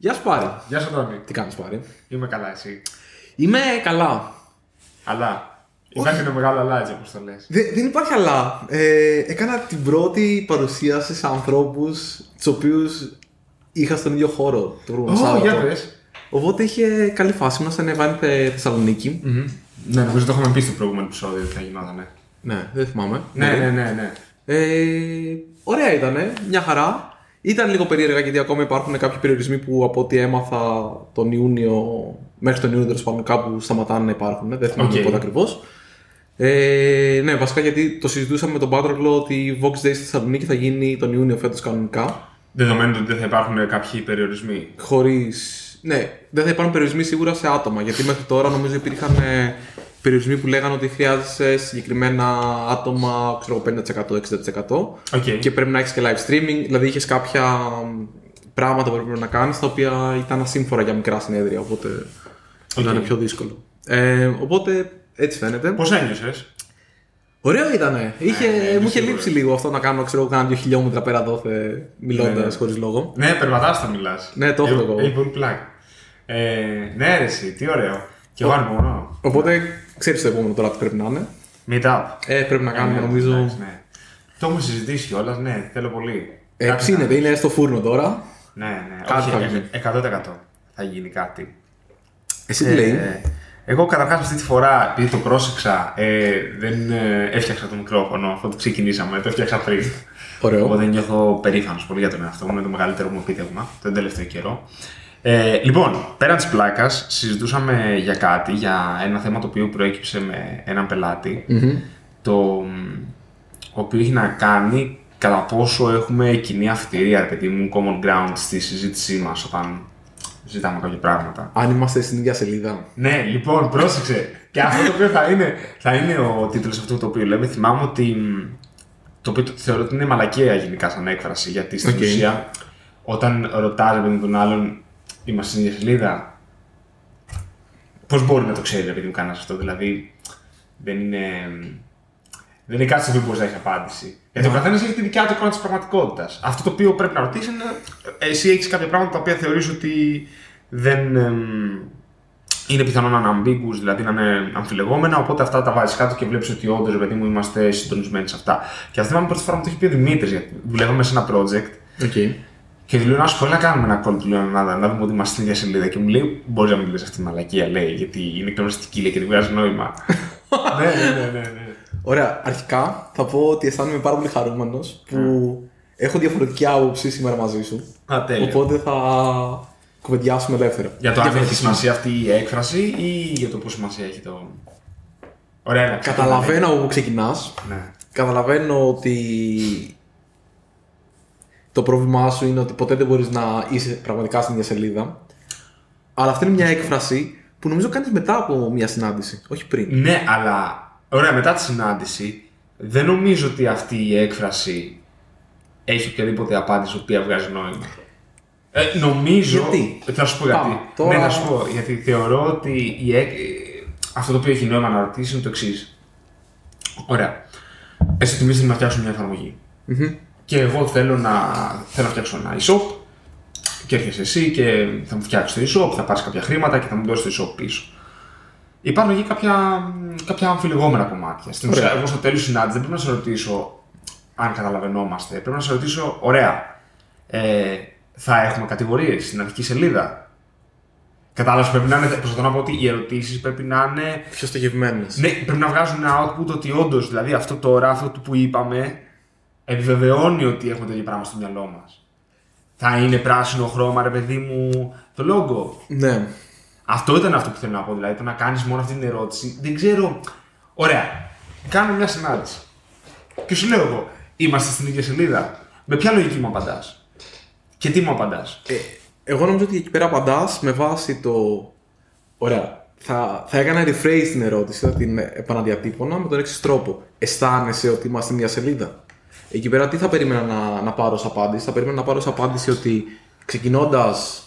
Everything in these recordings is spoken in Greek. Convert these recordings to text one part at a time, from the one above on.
Γεια σου Πάρη. Γεια σου, Τόνι. Τι κάνεις Πάρη; Είμαι καλά, εσύ; Είμαι καλά. Αλλά. Υπάρχει ένα μεγάλο αλλά έτσι όπως το λες. Δε- δεν υπάρχει αλλά. Ε, έκανα την πρώτη παρουσίαση σε ανθρώπους τους οποίους είχα στον ίδιο χώρο το προηγούμενο Ω, Σάββατο. για πες. Οπότε είχε καλή φάση. Ήμασταν Event ε, Θεσσαλονίκη. Ναι, νομίζω το είχαμε πει στο προηγούμενο επεισόδιο ότι θα γινότανε. Ναι, δεν θυμάμαι. Ναι, ναι, ναι, ναι. Ε, ωραία ήταν, μια χαρά. Ήταν λίγο περίεργα γιατί ακόμα υπάρχουν κάποιοι περιορισμοί που από ό,τι έμαθα τον Ιούνιο, μέχρι τον Ιούνιο τέλος πάντων κάπου σταματάνε να υπάρχουν. Δεν θυμάμαι Οκ. πότε ακριβώς. Ε, ναι, βασικά γιατί το συζητούσαμε με τον Πάτροκλο ότι η Voxxed Days στη Θεσσαλονίκη θα γίνει τον Ιούνιο φέτος κανονικά. Δεδομένου ότι δεν θα υπάρχουν κάποιοι περιορισμοί. Χωρίς. Ναι, δεν θα υπάρχουν περιορισμοί σίγουρα σε άτομα. Γιατί μέχρι τώρα νομίζω υπήρχαν ε, περιορισμοί που λέγανε ότι χρειάζεσαι συγκεκριμένα άτομα, ξέρω εγώ, 50%, 60%. Οκ. Και πρέπει να έχεις και live streaming. Δηλαδή είχες κάποια μ, πράγματα που έπρεπε να κάνεις τα οποία ήταν ασύμφορα για μικρά συνέδρια. Οπότε ήταν πιο δύσκολο. Ε, οπότε έτσι φαίνεται. Πώς ένιωσες; Ωραίο ήτανε. Είχε, ναι, μου είχε σίγουρα. λείψει λίγο αυτό να κάνω ξέρω, εγώ, κάνα δύο χιλιόμετρα πέρα δόθε μιλώντας Ναι, ναι. χωρίς λόγο. Ναι, περπατάς θα μιλάς. Ναι, το έχω εγώ. Έχει πολύ πλάκα. Ε, ναι, ρε, εσύ, τι ωραίο. Και εγώ ανυπομονώ. Οπότε ξέρεις το επόμενο τώρα τι πρέπει να είναι. Meet up. Ε, πρέπει να κάνουμε Ναι, νομίζω. εντάξει, ναι. Το έχουμε συζητήσει κιόλας, ναι, θέλω πολύ. Ε, Κάτι ψήνεται, να- είναι στο φούρνο τώρα. Ναι, ναι, Κάτι όχι, θα ε, γίνει. 100% θα γίνει κάτι. Εσύ τι λέει; Ε, εγώ καταρχάς αυτή τη φορά, επειδή το πρόσεξα, ε, δεν ε, έφτιαξα το μικρόφωνο αφού το ξεκινήσαμε, το έφτιαξα πριν. Ωραίο. Οπότε νιώθω περήφανος πολύ για τον εαυτό μου, είναι το μεγαλύτερο μου επίτευγμα τον τελευταίο καιρό. Ε, λοιπόν, πέραν της πλάκας, συζητούσαμε για κάτι, για ένα θέμα το οποίο προέκυψε με έναν πελάτη, το μ, το οποίο έχει να κάνει κατά πόσο έχουμε κοινή αφετηρία, ρε παιδί μου, common ground στη συζήτησή μας όταν ζητάμε κάποια πράγματα. Αν είμαστε στην ίδια σελίδα. Ναι, λοιπόν, πρόσεξε. Και αυτό το οποίο θα είναι, θα είναι ο τίτλος αυτού το οποίο λέμε. Θυμάμαι ότι. μ, Το οποίο το θεωρώ ότι είναι μαλακία γενικά σαν έκφραση. Γιατί στην Οκ. ουσία, όταν ρωτάς με τον άλλον, είμαστε στην ίδια σελίδα. Πώς μπορεί να το ξέρει, επειδή μου κάνεις αυτό. Δηλαδή, δεν είναι. Δεν είναι κάτι στο οποίο μπορείς να έχεις απάντηση. Γιατί ο καθένας έχει τη δικιά του εικόνα της πραγματικότητας. Αυτό το οποίο πρέπει να ρωτήσεις είναι. Εσύ έχεις κάποια πράγματα τα οποία θεωρείς ότι δεν. εμ, είναι πιθανό να είναι ambiguous, δηλαδή να είναι αμφιλεγόμενα. Οπότε αυτά τα βάζεις κάτω και βλέπεις ότι όντως, ρε παιδί μου, είμαστε συντονισμένοι σε αυτά. Και αυτό θυμάμαι πρώτη φορά μου το έχει πει ο Δημήτρης, γιατί δουλεύαμε σε ένα project OK. Και του λέω να σου πω να κάνουμε ένα call, του λέω να, να δούμε ότι είμαστε στην ίδια σελίδα. Και μου λέει: Μπορεί να μην λες αυτή τη μαλακία, λέει, γιατί είναι κλωστική λέει, και δεν βγάζει νόημα. ναι, ναι, ναι, ναι, ναι. Ωραία, αρχικά θα πω ότι αισθάνομαι πάρα πολύ χαρούμενος που έχω διαφορετική άποψη σήμερα μαζί σου. Α, τέλεια. Οπότε θα κουβεντιάσουμε ελεύθερα. Για το αν έχει Διαφορετική. σημασία αυτή η έκφραση ή για το πώς σημασία έχει το. Ωραία, έλα, Καταλαβαίνω από πού ξεκινάς. Ναι. Καταλαβαίνω ότι το πρόβλημά σου είναι ότι ποτέ δεν μπορείς να είσαι πραγματικά στην ίδια σελίδα. Αλλά αυτή είναι μια έκφραση που νομίζω κάνεις μετά από μια συνάντηση, όχι πριν. Ναι, αλλά ωραία, μετά τη συνάντηση δεν νομίζω ότι αυτή η έκφραση έχει οποιαδήποτε απάντηση η οποία βγάζει νόημα. Ε, νομίζω. Γιατί; Θα σου πω γιατί. Πάμε, τώρα- Ναι, θα σου πω. Γιατί θεωρώ ότι η έκ... αυτό το οποίο έχει νόημα να ρωτήσεις είναι το εξής. Ωραία. Εσύ θυμίζει να φτιάξω μια εφαρμογή. Και εγώ θέλω να, θέλω να φτιάξω ένα e-shop. Και έρχεσαι εσύ και θα μου φτιάξεις το e-shop, θα πάρεις κάποια χρήματα και θα μου δώσεις το e-shop πίσω. Υπάρχουν εκεί κάποια, κάποια αμφιλεγόμενα κομμάτια. Στην Ωραία. ουσία, εγώ στο τέλος συνάντηση δεν πρέπει να σε ρωτήσω αν καταλαβαίνόμαστε. Πρέπει να σε ρωτήσω, ωραία, ε, θα έχουμε κατηγορίες στην αρχική σελίδα; Κατάλαβες, πρέπει να είναι. Προσπαθώ να πω ότι οι ερωτήσεις πρέπει να είναι Πιο στοχευμένες. ναι, πρέπει να βγάζουν ένα output ότι όντως, δηλαδή αυτό τώρα, αυτό που είπαμε, επιβεβαιώνει ότι έχουμε το ίδιο πράγμα στο μυαλό μας. Θα είναι πράσινο χρώμα, ρε παιδί μου, το logo. Ναι. Αυτό ήταν αυτό που θέλω να πω. Δηλαδή, το να κάνεις μόνο αυτή την ερώτηση. Δεν ξέρω. Ωραία. Κάνω μια συνάντηση. Και σου λέω εγώ, είμαστε στην ίδια σελίδα. Με ποια λογική μου απαντάς; Και τι μου απαντάς; Ε, εγώ νομίζω ότι εκεί πέρα απαντάς με βάση το. Ωραία. Θα, θα έκανα rephrase την ερώτηση, θα την επαναδιατύπωνα με τον εξής τρόπο. Αισθάνεσαι ότι είμαστε μια σελίδα; Εκεί πέρα τι θα περίμενα να, να πάρω ως απάντηση; Θα περίμενα να πάρω ως απάντηση ότι ξεκινώντας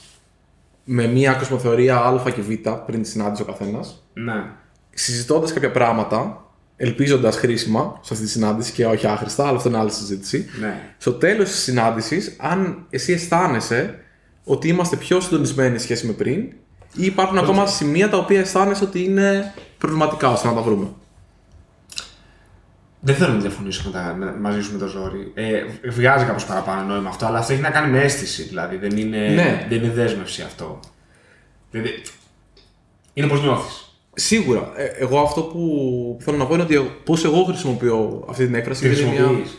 με μια κοσμοθεωρία Α και Β πριν τη συνάντηση ο καθένας, Ναι. συζητώντας κάποια πράγματα, ελπίζοντας χρήσιμα σε αυτή τη συνάντηση και όχι άχρηστα, αλλά αυτό είναι άλλη συζήτηση. Ναι. Στο τέλος της συνάντησης, αν εσύ αισθάνεσαι ότι είμαστε πιο συντονισμένοι σε σχέση με πριν, ή υπάρχουν ακόμα σημεία τα οποία αισθάνεσαι ότι είναι προβληματικά ώστε να τα βρούμε; Δεν θέλω να διαφωνήσω με τα, με, μαζί σου με το ζόρι. Ε, βγάζει κάπως παραπάνω νόημα αυτό, αλλά αυτό έχει να κάνει με αίσθηση. Δηλαδή δεν είναι, Ναι. δεν είναι δέσμευση αυτό. Δηλαδή, είναι πώ νιώθεις. Σίγουρα. Ε, εγώ αυτό που θέλω να πω είναι ότι πώς εγώ χρησιμοποιώ αυτή την έκφραση. Τι είναι μια- χρησιμοποιείς.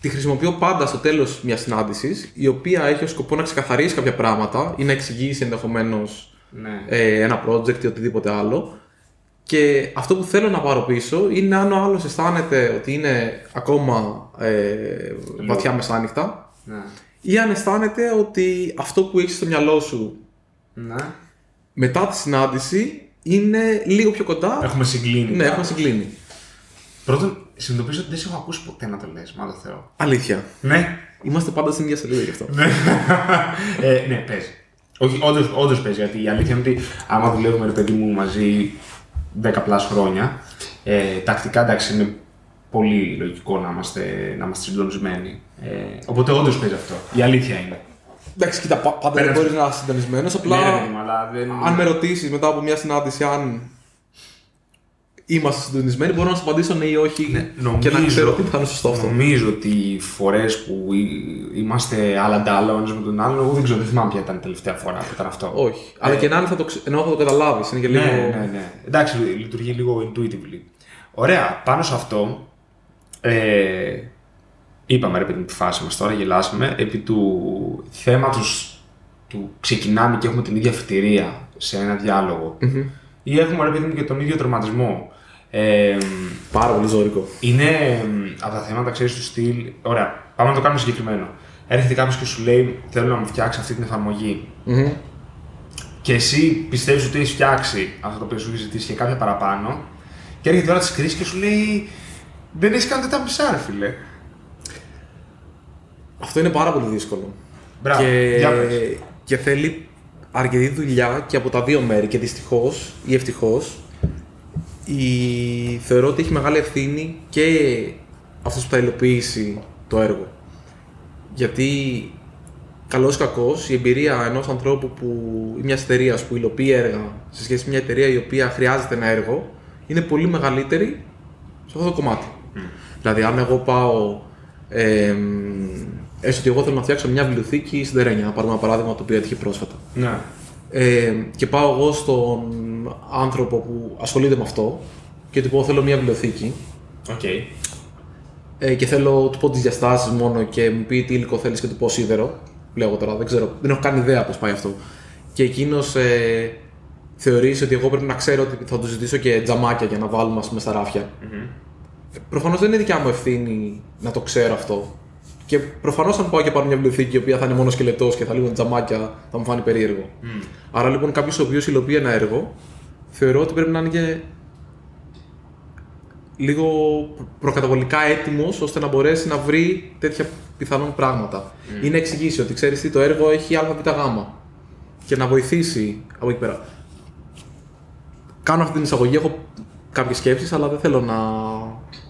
Τη χρησιμοποιώ πάντα στο τέλος μιας συνάντησης, η οποία έχει ως σκοπό να ξεκαθαρίσει κάποια πράγματα ή να εξηγήσει ενδεχομένως Ναι. ε, ένα project ή οτιδήποτε άλλο. Και αυτό που θέλω να πάρω πίσω είναι αν ο άλλος αισθάνεται ότι είναι ακόμα ε, βαθιά μεσάνυχτα ναι. ή αν αισθάνεται ότι αυτό που έχεις στο μυαλό σου ναι. μετά τη συνάντηση είναι λίγο πιο κοντά. Έχουμε συγκλίνει. Ναι, κάπως. έχουμε συγκλίνει. Πρώτον, συνειδητοποιήσω ότι δεν σε έχω ακούσει ποτέ να το λες, μάλλον Θεό. Αλήθεια. Ναι. Είμαστε πάντα στην ίδια σελίδα γι' αυτό. ε, ναι, παίζει. Όχι, όντως, όντως παίζει, γιατί η αλήθεια είναι ότι άμα δουλεύουμε, ρε παιδί μου, μαζί 10 πλάς χρόνια, ε, τακτικά εντάξει είναι πολύ λογικό να είμαστε, να είμαστε συντονισμένοι. Ε, οπότε όντως παίζει αυτό. Η αλήθεια είναι. Εντάξει, κοίτα, πα- πάντα δεν Πέρασε. μπορείς να είσαι συντονισμένος. Απλά, Ναι, ρε παιδί μου, αλλά δεν... αν με ρωτήσεις μετά από μια συνάντηση αν είμαστε συντονισμένοι, μπορώ να σου απαντήσω ναι ή όχι και να ξέρω ότι θα είναι σωστό αυτό. Νομίζω ότι οι φορές που εί- είμαστε άλλα ντάλα ο ένας με τον άλλον, εγώ δεν ξέρω, δεν θυμάμαι ποια ήταν η τελευταία φορά που ήταν αυτό. Όχι. Αλλά και να είναι θα το, ξε... ενώ θα το καταλάβεις. Είναι και λίγο. Ναι, ναι, ναι. Εντάξει, λειτουργεί λίγο intuitively. Ωραία, πάνω σε αυτό, ε, είπαμε ρε παιδί μου τη φάση μας τώρα, γελάσαμε, επί του θέματος του ξεκινάμε και έχουμε την ίδια φυτηρία σε ένα διάλογο ή έχουμε ρε παιδί μου και τον ίδιο τερματισμό. Ε, Πάρα πολύ ζώρικο. είναι εμ, από τα θέματα, ξέρεις, του στυλ. Ωραία, πάμε να το κάνουμε συγκεκριμένο. Έρχεται κάποιος και σου λέει: Θέλω να μου φτιάξεις αυτή την εφαρμογή. Μμμ. Και εσύ πιστεύεις ότι έχεις φτιάξει αυτό το οποίο σου έχει ζητήσει και κάποια παραπάνω. Και έρχεται η ώρα της κρίσης και σου λέει: Δεν έχεις κάνει τα μισά, ρε φίλε. Αυτό είναι πάρα πολύ δύσκολο. Μπράβο, και... για πες. και θέλει αρκετή δουλειά και από τα δύο μέρη. Και δυστυχώς ή ευτυχώς, η... θεωρώ ότι έχει μεγάλη ευθύνη και αυτός που θα υλοποιήσει το έργο. Γιατί καλός ή κακός, η εμπειρία ενός ανθρώπου που, ή μιας εταιρείας που υλοποιεί έργα σε σχέση με μια εταιρεία η οποία χρειάζεται ένα έργο είναι πολύ μεγαλύτερη σε αυτό το κομμάτι. Δηλαδή, αν εγώ πάω. Ε, έστω ότι εγώ θέλω να φτιάξω μια βιβλιοθήκη σιδερένια, να πάρουμε ένα παράδειγμα το οποίο έτυχε πρόσφατα. Ναι. Ε, και πάω εγώ στον άνθρωπο που ασχολείται με αυτό και του πω θέλω μια βιβλιοθήκη Οκ. ε, και θέλω του πω τις διαστάσεις μόνο και μου πει τι υλικό θέλεις και του πω σίδερο. Λέω εγώ τώρα, δεν ξέρω, δεν έχω καν ιδέα πώς πάει αυτό. Και εκείνος ε, θεωρήσει ότι εγώ πρέπει να ξέρω ότι θα του ζητήσω και τζαμάκια για να βάλουμε ας πούμε, στα ράφια. Προφανώς δεν είναι δικιά μου ευθύνη να το ξέρω αυτό. Και προφανώς αν πάω και πάρω μια βιβλιοθήκη η οποία θα είναι μόνο σκελετός και θα λίγο τζαμάκια θα μου φάνει περίεργο. Άρα λοιπόν κάποιος ο οποίος υλοποιεί ένα έργο, θεωρώ ότι πρέπει να είναι και λίγο προκαταβολικά έτοιμος ώστε να μπορέσει να βρει τέτοια πιθανόν πράγματα. Ή να εξηγήσει ότι ξέρεις τι, το έργο έχει ΑΒΓ και να βοηθήσει από εκεί πέρα. Κάνω αυτή την εισαγωγή, έχω κάποιες σκέψεις, αλλά δεν θέλω να.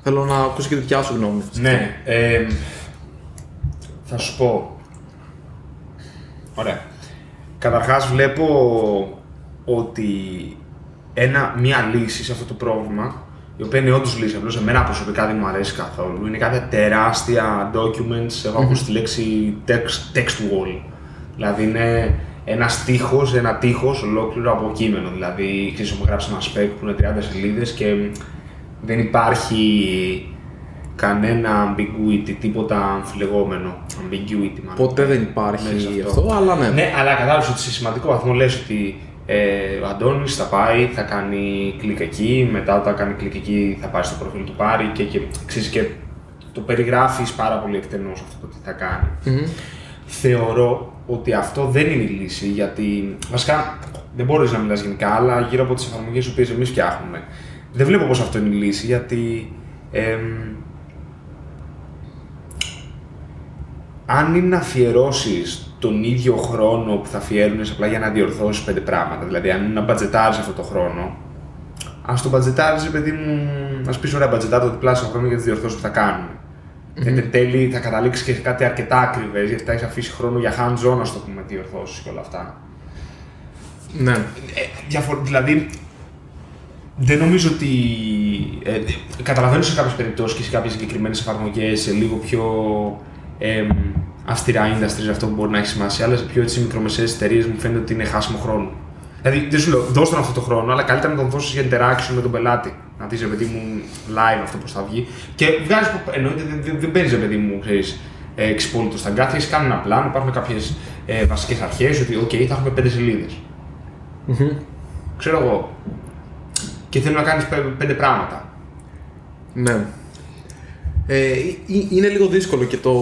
Θέλω να ακούσω και τη δικιά σου γνώμη. Ναι. Ε, θα σου πω. Ωραία. Καταρχάς βλέπω ότι ένα, μία λύση σε αυτό το πρόβλημα, η οποία είναι όντως λύση, απλώς εμένα προσωπικά δεν μου αρέσει καθόλου, είναι κάποια τεράστια documents, έχω ακούσει τη λέξη text, text wall. Δηλαδή είναι ένα τείχο, ένα τείχος ολόκληρο από κείμενο. Δηλαδή, ξέρεις, έχουμε γράψει ένα spec που είναι 30 σελίδες και δεν υπάρχει κανένα ambiguity, τίποτα αμφιλεγόμενο. Ambiguity, μάλλον. Ποτέ δεν υπάρχει Ναι, σε αυτό, αλλά ναι. Ναι, αλλά κατάλαβες ότι σε σημαντικό βαθμό λες ότι ε, ο Αντώνης θα πάει, θα κάνει κλικ εκεί, μετά όταν κάνει κλικ εκεί θα πάει στο προφίλ του πάρει και, και, ξέρεις, και το περιγράφεις πάρα πολύ εκτενώς αυτό το τι θα κάνει. Μμμ. Θεωρώ ότι αυτό δεν είναι η λύση, γιατί βασικά δεν μπορείς να μιλάς γενικά, αλλά γύρω από τις εφαρμογές τις οποίες εμείς φτιάχνουμε. Δεν βλέπω πως αυτό είναι η λύση, γιατί εμ, αν είναι να αφιερώσεις τον ίδιο χρόνο που θα αφιέρουν απλά για να διορθώσεις πέντε πράγματα, δηλαδή αν είναι να μπατζετάρεις αυτό το χρόνο, ας το μπατζετάρεις, παιδί μου, ας πεις ωραία, μπατζετάρει το διπλάσιο χρόνο για τις διορθώσεις που θα κάνουν. Γιατί εν τέλει θα καταλήξεις και σε κάτι αρκετά ακριβές, γιατί θα έχεις αφήσει χρόνο για hands on, ας το πούμε, διορθώσεις και όλα αυτά. Ναι. Ε, διαφορ... Δηλαδή, δεν νομίζω ότι. Ε, καταλαβαίνω σε κάποιες περιπτώσεις και σε κάποιες συγκεκριμένες εφαρμογές λίγο πιο ε, αυστηρά industries αυτό που μπορεί να έχει σημασία, αλλά σε πιο έτσι μικρομεσαίες εταιρείες μου φαίνεται ότι είναι χάσιμο χρόνο. Δηλαδή, δεν σου λέω, δώσ' τον αυτό το χρόνο, αλλά καλύτερα να τον δώσεις για interaction με τον πελάτη. Να δεις, ρε παιδί μου, live αυτό που θα βγει. Και βγάζεις. Εννοείται, δεν, δεν, δεν παίρνει, ρε παιδί μου, ξέρεις, εξυπόλυτο στα γκάθια. Έχεις κάνει ένα πλάνο, υπάρχουν κάποιες ε, βασικές αρχές, ότι, OK, θα έχουμε πέντε σελίδες. Ξέρω εγώ. Και θέλω να κάνεις πέντε πράγματα. Ναι. Ε, ε, είναι λίγο δύσκολο και το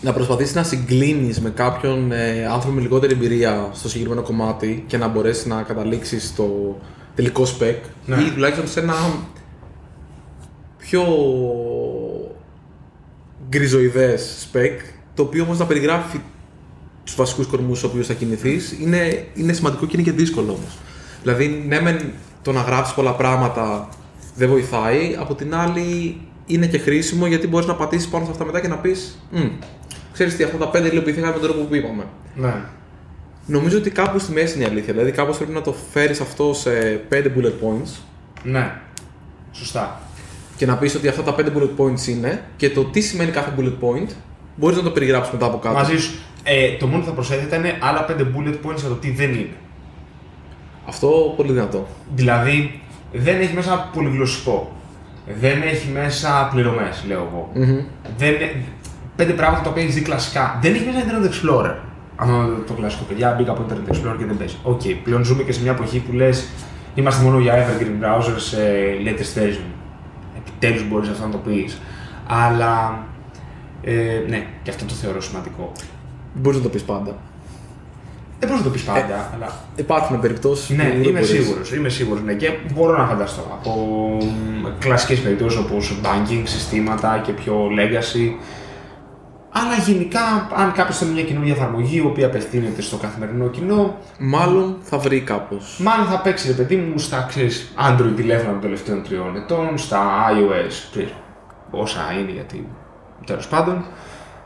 να προσπαθήσεις να συγκλίνεις με κάποιον ε, άνθρωπο με λιγότερη εμπειρία στο συγκεκριμένο κομμάτι και να μπορέσεις να καταλήξεις στο τελικό spec Ναι. ή τουλάχιστον σε ένα πιο γκριζοειδές spec το οποίο όμως να περιγράφει τους βασικούς κορμούς στους οποίους θα κινηθείς είναι, είναι σημαντικό και είναι και δύσκολο όμως. Δηλαδή, ναι μεν το να γράψεις πολλά πράγματα δεν βοηθάει, από την άλλη είναι και χρήσιμο γιατί μπορείς να πατήσεις πάνω σε αυτά μετά και να πεις «Μμ, ξέρεις τι, αυτά τα πέντε υλοποιηθήκαν με τον τρόπο που είπαμε. Ναι. Νομίζω ότι κάπου στη μέση είναι η αλήθεια. Δηλαδή, κάπως πρέπει να το φέρεις αυτό σε πέντε bullet points Ναι. Σωστά. και να πεις ότι αυτά τα πέντε bullet points είναι και το τι σημαίνει κάθε bullet point μπορείς να το περιγράψεις μετά από κάτω. Μαζί σου. Ε, το μόνο που θα προσθέτει είναι άλλα πέντε bullet points για το τι δεν είναι. Αυτό πολύ δυνατό. Δηλαδή, δεν έχει μέσα πολυγλωσσικό. Δεν έχει μέσα πληρωμές, λέω εγώ. Μμμ. Δεν, πέντε πράγματα τα οποία έχεις δει κλασικά. Δεν έχεις μέσα Internet Explorer. Αυτό το κλασικό, παιδιά, μπήκα από Internet Explorer και δεν παίζει. Οκ, πλέον ζούμε και σε μια εποχή που λες είμαστε μόνο για evergreen browsers σε latest version. Επιτέλους μπορείς αυτό να το πεις. Αλλά ε, ναι, και αυτό το θεωρώ σημαντικό. Μπορείς να το πεις πάντα. Δεν μπορεί να το πεις πάντα, αλλά Υπάρχουν περιπτώσεις Ναι, που δεν είμαι μπορείς. σίγουρος. Είμαι σίγουρος, ναι. Και μπορώ να φανταστώ από κλασικές περιπτώσεις όπως banking, συστήματα και πιο legacy. Αλλά γενικά, αν κάποιος θέλει μια καινούργια εφαρμογή η οποία απευθύνεται στο καθημερινό κοινό, Μάλλον θα βρει κάπως. μάλλον θα παίξει ρε παιδί μου στα ξέρεις, Android τηλέφωνα των τελευταίων τριών ετών, στα iOS, ξέρεις, όσα είναι γιατί τέλος πάντων.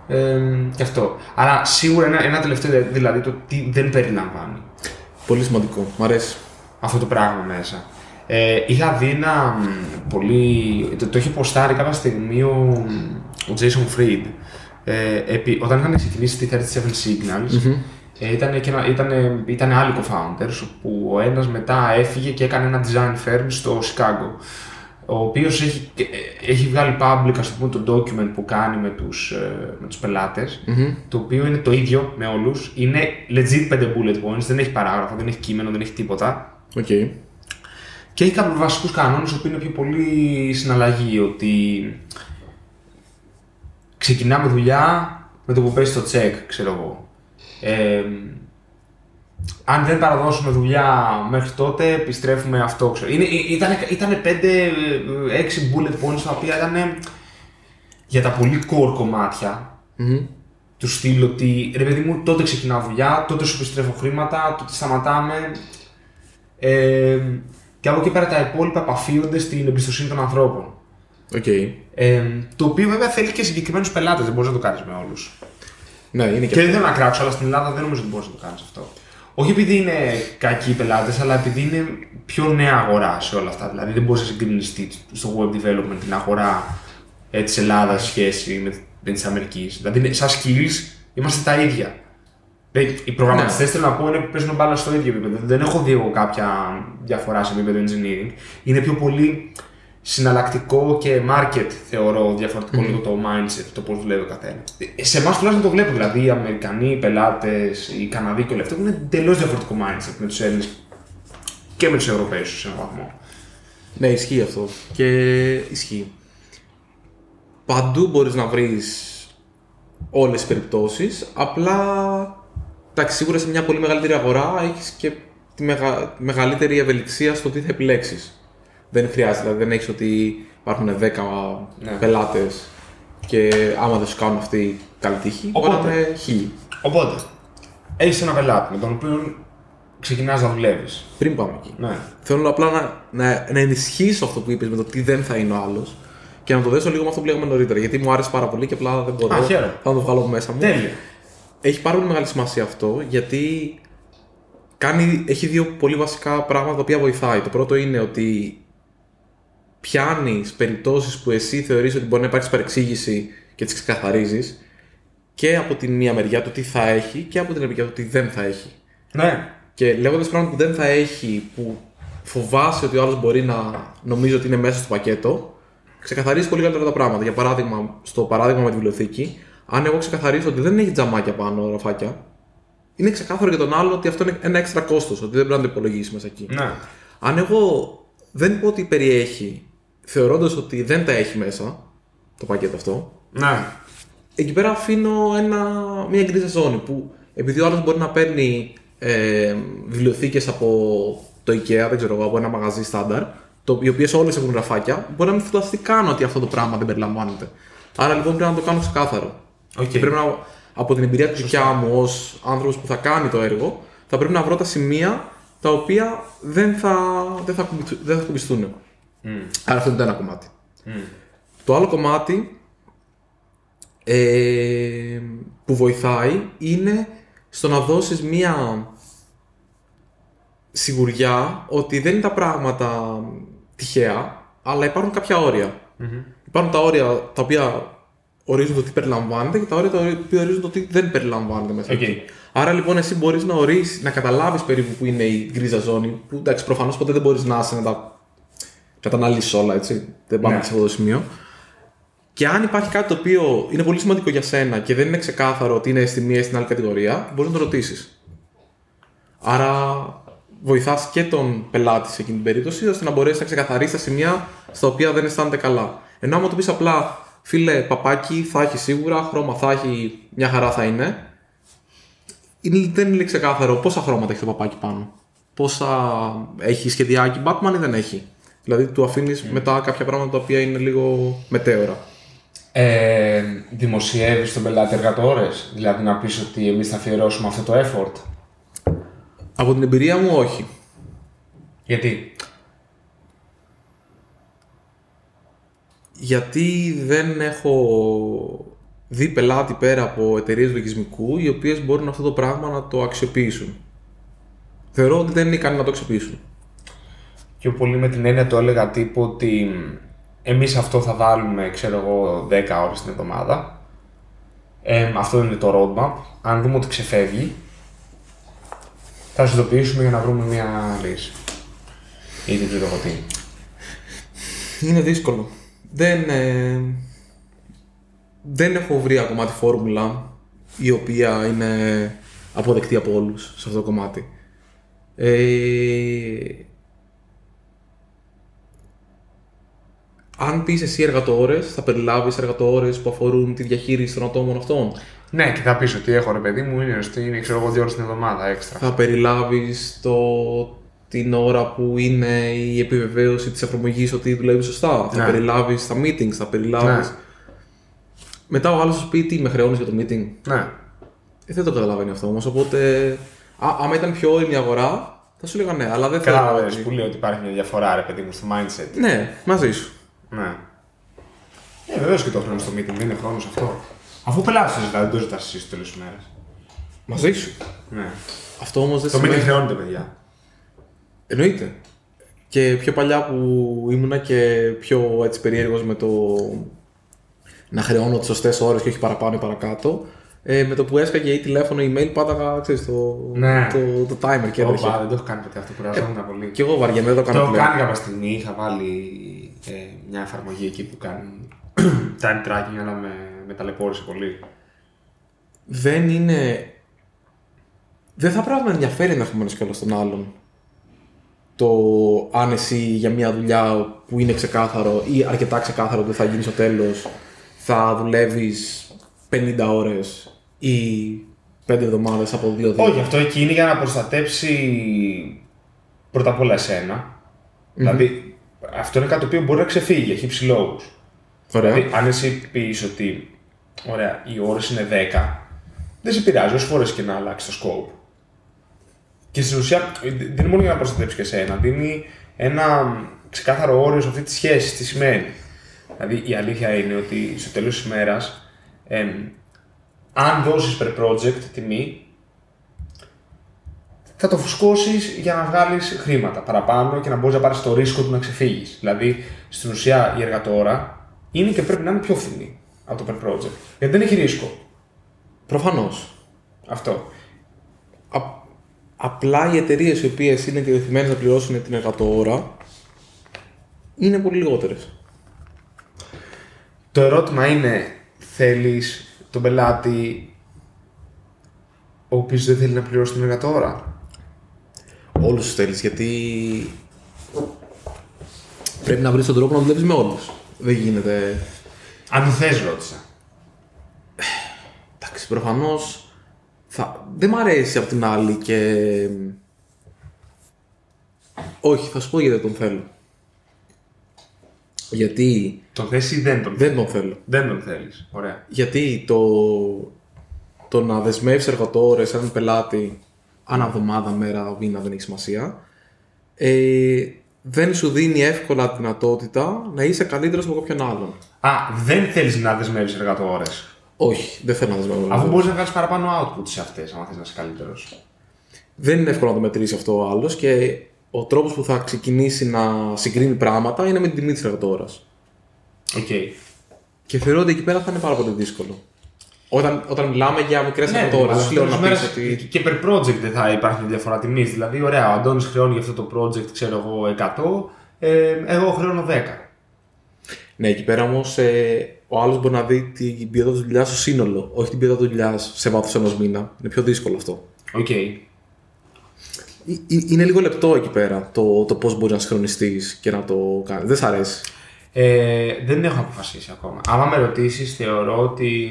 Ε, και αυτό. Αλλά σίγουρα ένα, ένα τελευταίο δηλαδή το τι δεν περιλαμβάνει Πολύ σημαντικό. Μ' αρέσει. αυτό το πράγμα μέσα. Ε, είχα δει ένα μ, πολύ. Το, το είχε ποστάρει κάποια στιγμή ο, ο Jason Fried. Ε, επί, όταν είχαν ξεκινήσει τη 37 Signals, ε, ήταν, και ένα, ήταν, ήταν άλλοι co-founders, που ο ένας μετά έφυγε και έκανε ένα design firm στο Chicago. Ο οποίος έχει, ε, έχει βγάλει public, ας το πούμε, το document που κάνει με τους, ε, με τους πελατες το οποίο είναι το ίδιο με όλους. Είναι legit 5 bullet points, δεν έχει παράγραφο, δεν έχει κείμενο, δεν έχει τίποτα. ΟΚ. Και έχει κάποιους βασικούς κανόνες που είναι πιο πολύ συναλλαγή. Ότι ξεκινάμε δουλειά με το που πέσει το check, ξέρω εγώ. Ε, αν δεν παραδώσουμε δουλειά μέχρι τότε, επιστρέφουμε αυτό. Ξέρω. Είναι, ήταν, ήταν 5-6 bullet points τα οποία ήταν για τα πολύ core κομμάτια Μμμ. του στυλ ότι ρε παιδί μου, τότε ξεκινάω δουλειά, τότε σου επιστρέφω χρήματα, τότε σταματάμε. Ε, και από εκεί πέρα τα υπόλοιπα επαφίονται στην εμπιστοσύνη των ανθρώπων. ΟΚ. Ε, το οποίο βέβαια θέλει και συγκεκριμένους πελάτες, δεν μπορείς να το κάνεις με όλους. Ναι, είναι και Και δεν θέλω να κράξω, αλλά στην Ελλάδα δεν νομίζω ότι μπορείς να το κάνεις αυτό. Όχι επειδή είναι κακοί οι πελάτες, αλλά επειδή είναι πιο νέα αγορά σε όλα αυτά. Δηλαδή δεν μπορείς να συγκρίνει στο web development την αγορά ε, της Ελλάδας σε σχέση με, με της Αμερικής. Δηλαδή είναι- σαν skills είμαστε τα ίδια. Δηλαδή, οι προγραμματιστές θέλω να πω είναι που παίζουν μπάλα στο ίδιο επίπεδο. Δεν έχω δει εγώ κάποια διαφορά σε επίπεδο engineering. Είναι πιο πολύ συναλλακτικό και market θεωρώ διαφορετικό λίγο το mindset, το πώς δουλεύει ο καθένας. Σε εμάς τουλάχιστον το βλέπω. Δηλαδή οι Αμερικανοί πελάτες, οι Καναδοί και όλα αυτά έχουν εντελώς διαφορετικό mindset με τους Έλληνες και με τους Ευρωπαίους σε έναν βαθμό. Ναι, ισχύει αυτό. Και ισχύει. Παντού μπορείς να βρεις όλες τις περιπτώσεις, απλά εντάξει, σίγουρα σε μια πολύ μεγαλύτερη αγορά έχεις και τη μεγα- μεγαλύτερη ευελιξία στο τι θα επιλέξεις. Δεν χρειάζεται, δηλαδή δεν έχεις ότι υπάρχουν 10 Ναι. πελάτες και άμα δεν σου κάνουν αυτοί καλή τύχη, μπορεί να Οπότε. είναι χίλιοι. Οπότε, έχεις ένα πελάτη με τον οποίο ξεκινάς να δουλεύεις. Πριν πάμε εκεί. Ναι. Θέλω απλά να, να, να ενισχύσω αυτό που είπες με το τι δεν θα είναι ο άλλος και να το δέσω λίγο με αυτό που λέγαμε νωρίτερα. Γιατί μου άρεσε πάρα πολύ και απλά δεν μπορώ. Α, χαίρομαι. Θα το βγάλω από μέσα μου. Τέλεια. Έχει πάρα πολύ μεγάλη σημασία αυτό γιατί κάνει, έχει δύο πολύ βασικά πράγματα τα οποία βοηθάει. Το πρώτο είναι ότι πιάνεις περιπτώσεις που εσύ θεωρείς ότι μπορεί να υπάρξει παρεξήγηση και τις ξεκαθαρίζεις και από την μία μεριά του τι θα έχει και από την άλλη μεριά του τι δεν θα έχει. Ναι. Και λέγοντας πράγματα που δεν θα έχει, που φοβάσαι ότι ο άλλος μπορεί να νομίζει ότι είναι μέσα στο πακέτο, ξεκαθαρίζεις πολύ καλύτερα τα πράγματα. Για παράδειγμα, στο παράδειγμα με τη βιβλιοθήκη, αν εγώ ξεκαθαρίσω ότι δεν έχει τζαμάκια πάνω, ραφάκια, είναι ξεκάθαρο για τον άλλο ότι αυτό είναι ένα έξτρα κόστος, ότι δεν πρέπει να το υπολογίσεις μέσα εκεί. Ναι. Αν εγώ δεν πω ότι περιέχει, θεωρώντας ότι δεν τα έχει μέσα το πακέτο αυτό, Ναι. εκεί πέρα αφήνω ένα, μια γκρίζα ζώνη που επειδή ο άλλος μπορεί να παίρνει ε, βιβλιοθήκες από το IKEA, δεν ξέρω εγώ, από ένα μαγαζί στάνταρ, το, οι οποίες όλες έχουν γραφάκια, μπορεί να μην φανταστεί καν ότι αυτό το πράγμα δεν περιλαμβάνεται. Άρα λοιπόν πρέπει να το κάνω ξεκάθαρο. ΟΚ. Και πρέπει να, από την εμπειρία της δικιάς μου ως άνθρωπος που θα κάνει το έργο, θα πρέπει να βρω τα σημεία τα οποία δεν θα, δεν θα, κουμπώσου- δεν θα κουμπώσουν. Άρα αυτό είναι το ένα κομμάτι. Το άλλο κομμάτι ε, που βοηθάει είναι στο να δώσεις μία σιγουριά ότι δεν είναι τα πράγματα τυχαία, αλλά υπάρχουν κάποια όρια. Υπάρχουν τα όρια τα οποία ορίζουν το τι περιλαμβάνεται και τα όρια τα οποία ορίζουν το τι δεν περιλαμβάνεται μέσα. ΟΚ. εκεί. Άρα λοιπόν εσύ μπορείς να ορίσεις, να καταλάβεις περίπου που είναι η γκρίζα ζώνη, που εντάξει προφανώς ποτέ δεν μπορείς να είσαι να τα, να τα αναλύσεις όλα έτσι, δεν πάμε Ναι. σε αυτό το σημείο. Και αν υπάρχει κάτι το οποίο είναι πολύ σημαντικό για σένα και δεν είναι ξεκάθαρο ότι είναι στη μία ή στην άλλη κατηγορία, μπορείς να το ρωτήσεις. Άρα βοηθάς και τον πελάτη σε εκείνη την περίπτωση, ώστε να μπορέσει να ξεκαθαρίσει τα σημεία στα οποία δεν αισθάνεται καλά. Ενώ άμα του πεις απλά, φίλε, παπάκι θα έχει σίγουρα, χρώμα θα έχει, μια χαρά θα είναι, είναι, δεν είναι ξεκάθαρο πόσα χρώματα έχει το παπάκι πάνω. Πόσα έχει σχεδιάκι Batman ή δεν έχει. Δηλαδή του αφήνεις μετά κάποια πράγματα τα οποία είναι λίγο μετέωρα. Ε, δημοσιεύεις στον πελάτη εργατόρε. Δηλαδή να πεις ότι εμείς θα αφιερώσουμε αυτό το effort; Από την εμπειρία μου, όχι. Γιατί; Γιατί δεν έχω δει πελάτη πέρα από εταιρείες λογισμικού οι οποίες μπορούν αυτό το πράγμα να το αξιοποιήσουν. Θεωρώ ότι δεν είναι ικανοί να το αξιοποιήσουν. Πιο πολύ με την έννοια το έλεγα τύπου ότι εμείς αυτό θα βάλουμε, ξέρω εγώ, 10 ώρες την εβδομάδα. Ε, αυτό είναι το roadmap. Αν δούμε ότι ξεφεύγει, θα σου ειδοποιήσουμε για να βρούμε μια λύση. Ή δεν ξέρω εγώ τι. Είναι δύσκολο. Δεν, ε, δεν έχω βρει ακόμα τη φόρμουλα η οποία είναι αποδεκτή από όλους σε αυτό το κομμάτι. Ε, αν πεις εσύ εργατόρες, θα περιλάβεις εργατόρες που αφορούν τη διαχείριση των ατόμων αυτών; Ναι, και θα πεις ότι έχω ρε παιδί μου, είναι, είναι ξέρω εγώ, δύο ώρες την εβδομάδα έξτρα. Θα περιλάβεις το, την ώρα που είναι η επιβεβαίωση της εφαρμογής ότι δουλεύει σωστά. Θα Ναι. περιλάβεις τα meetings, θα περιλάβεις... Ναι. Μετά ο άλλος θα σου πει τι με χρεώνεις για το meeting. Ναι. Ε, δεν το καταλαβαίνει αυτό όμως, οπότε... Α, άμα ήταν πιο όρημη η αγορά, θα σου έλεγα ναι, αλλά δεν θέλω... Κατάλαβες που λέει ότι υπάρχει μια διαφορά, ρε παιδί μου, στο mindset. Ναι, μαζί σου. Ναι. Ε, βεβαίως και το χρόνο στο meeting, δεν είναι χρόνος αυτό. Αφού πελάτη ζητά, δεν το ζητάς εσύ στο τέλο της ημέρα. Μαζί σου. Ναι. Αυτό όμως δεν Το meeting σημαίνει... χρεώνεται, παιδιά. Εννοείται. Και πιο παλιά που ήμουνα και πιο έτσι περίεργος με το να χρεώνω τις σωστές ώρες και όχι παραπάνω ή παρακάτω, ε, με το που έσκαγε ή τηλέφωνο ή email πάταγα ξέρεις, το, Ναι. το, το timer και έτρεχε. Όπα, δεν το έχω κάνει ποτέ αυτό, κουραζόμουν πολύ. Και εγώ βαριέμαι, δεν το Το κάνω πλέον. κάνει κάποια στιγμή, είχα βάλει ε, μια εφαρμογή εκεί που κάνει time tracking, αλλά με, με ταλαιπώρησε πολύ. Δεν είναι... Δεν θα πρέπει να ενδιαφέρει ενδεχομένως κιόλας τον άλλον το αν εσύ για μια δουλειά που είναι ξεκάθαρο ή αρκετά ξεκάθαρο ότι θα γίνει στο τέλος θα δουλεύεις 50 ώρες ή 5 εβδομάδες από 2-2. Όχι, αυτό εκεί είναι για να προστατέψει πρώτα απ' όλα εσένα. Δηλαδή, αυτό είναι κάτι το οποίο μπορεί να ξεφύγει για χύψη λόγους. Ωραία. Δηλαδή, αν εσύ πεις ότι ωραία, οι ώρες είναι 10, δεν σε πειράζει όσες φορές και να αλλάξει το scope. Και στην ουσία δεν είναι μόνο για να προστατέψεις και εσένα, δίνει ένα ξεκάθαρο όριο σε αυτή τη σχέση, τι σημαίνει. Δηλαδή η αλήθεια είναι ότι στο τέλος της ημέρας, αν δώσεις per project τιμή, θα το φουσκώσεις για να βγάλεις χρήματα παραπάνω και να μπορείς να πάρεις το ρίσκο του να ξεφύγεις. Δηλαδή, στην ουσία η εργατόρα είναι και πρέπει να είναι πιο φθηνή από το per project. Γιατί δεν έχει ρίσκο. Προφανώς. Αυτό. απλά οι εταιρείες οι οποίες είναι διατεθειμένες να πληρώσουν την εργατόρα είναι πολύ λιγότερες. Το ερώτημα είναι, θέλεις τον πελάτη ο οποίος δεν θέλει να πληρώσει την εργατόρα; Όλους τους θέλεις γιατί πρέπει να βρεις τον τρόπο να δουλεύεις με όλους. Δεν γίνεται. Αν το θες ρώτησα. Εντάξει, προφανώς. Θα... Δεν μ' αρέσει απ' την άλλη και. Όχι, θα σου πω γιατί δεν τον θέλω. Γιατί. Τον θες ή δεν τον Δεν τον θέλω. Δεν τον θέλεις. Ωραία. Γιατί το, το να δεσμεύσεις εργατόρες έναν πελάτη ανά εβδομάδα, μέρα, μήνα δεν έχει σημασία. Ε, δεν σου δίνει εύκολα τη δυνατότητα να είσαι καλύτερος από κάποιον άλλον. Α, δεν θέλεις να δεσμεύεις εργατόρες. Όχι, δεν θέλω να δεσμεύω. Αφού μπορείς να βγάλεις παραπάνω output σε αυτές, αν θες να είσαι καλύτερος. Δεν είναι εύκολο να το μετρήσει αυτό ο άλλος και ο τρόπος που θα ξεκινήσει να συγκρίνει πράγματα είναι με την τιμή της εργατόρας. Οκ. Και θεωρώ ότι εκεί πέρα θα είναι πάρα πολύ δύσκολο. Όταν, όταν μιλάμε για μικρές Ναι, εργατόρε, αλλά δεν λέω στο να τέλος πεις της μέρας ότι. Και per project δεν θα υπάρχει διαφορά τιμής. Δηλαδή, ωραία, ο Αντώνης χρεώνει για αυτό το project, ξέρω εγώ, 100, ε, εγώ χρεώνω 10. Ναι, εκεί πέρα όμως ε, ο άλλος μπορεί να δει την ποιότητα της δουλειάς στο σύνολο, όχι την ποιότητα της δουλειάς σε βάθος ενός μήνα. Είναι πιο δύσκολο αυτό. Οκ. Ε, ε, Είναι λίγο λεπτό εκεί πέρα το, το πώς μπορεί να συγχρονιστείς και να το κάνεις. Δεν σ' αρέσει. Ε, δεν έχω αποφασίσει ακόμα. Άμα με ρωτήσεις, θεωρώ ότι.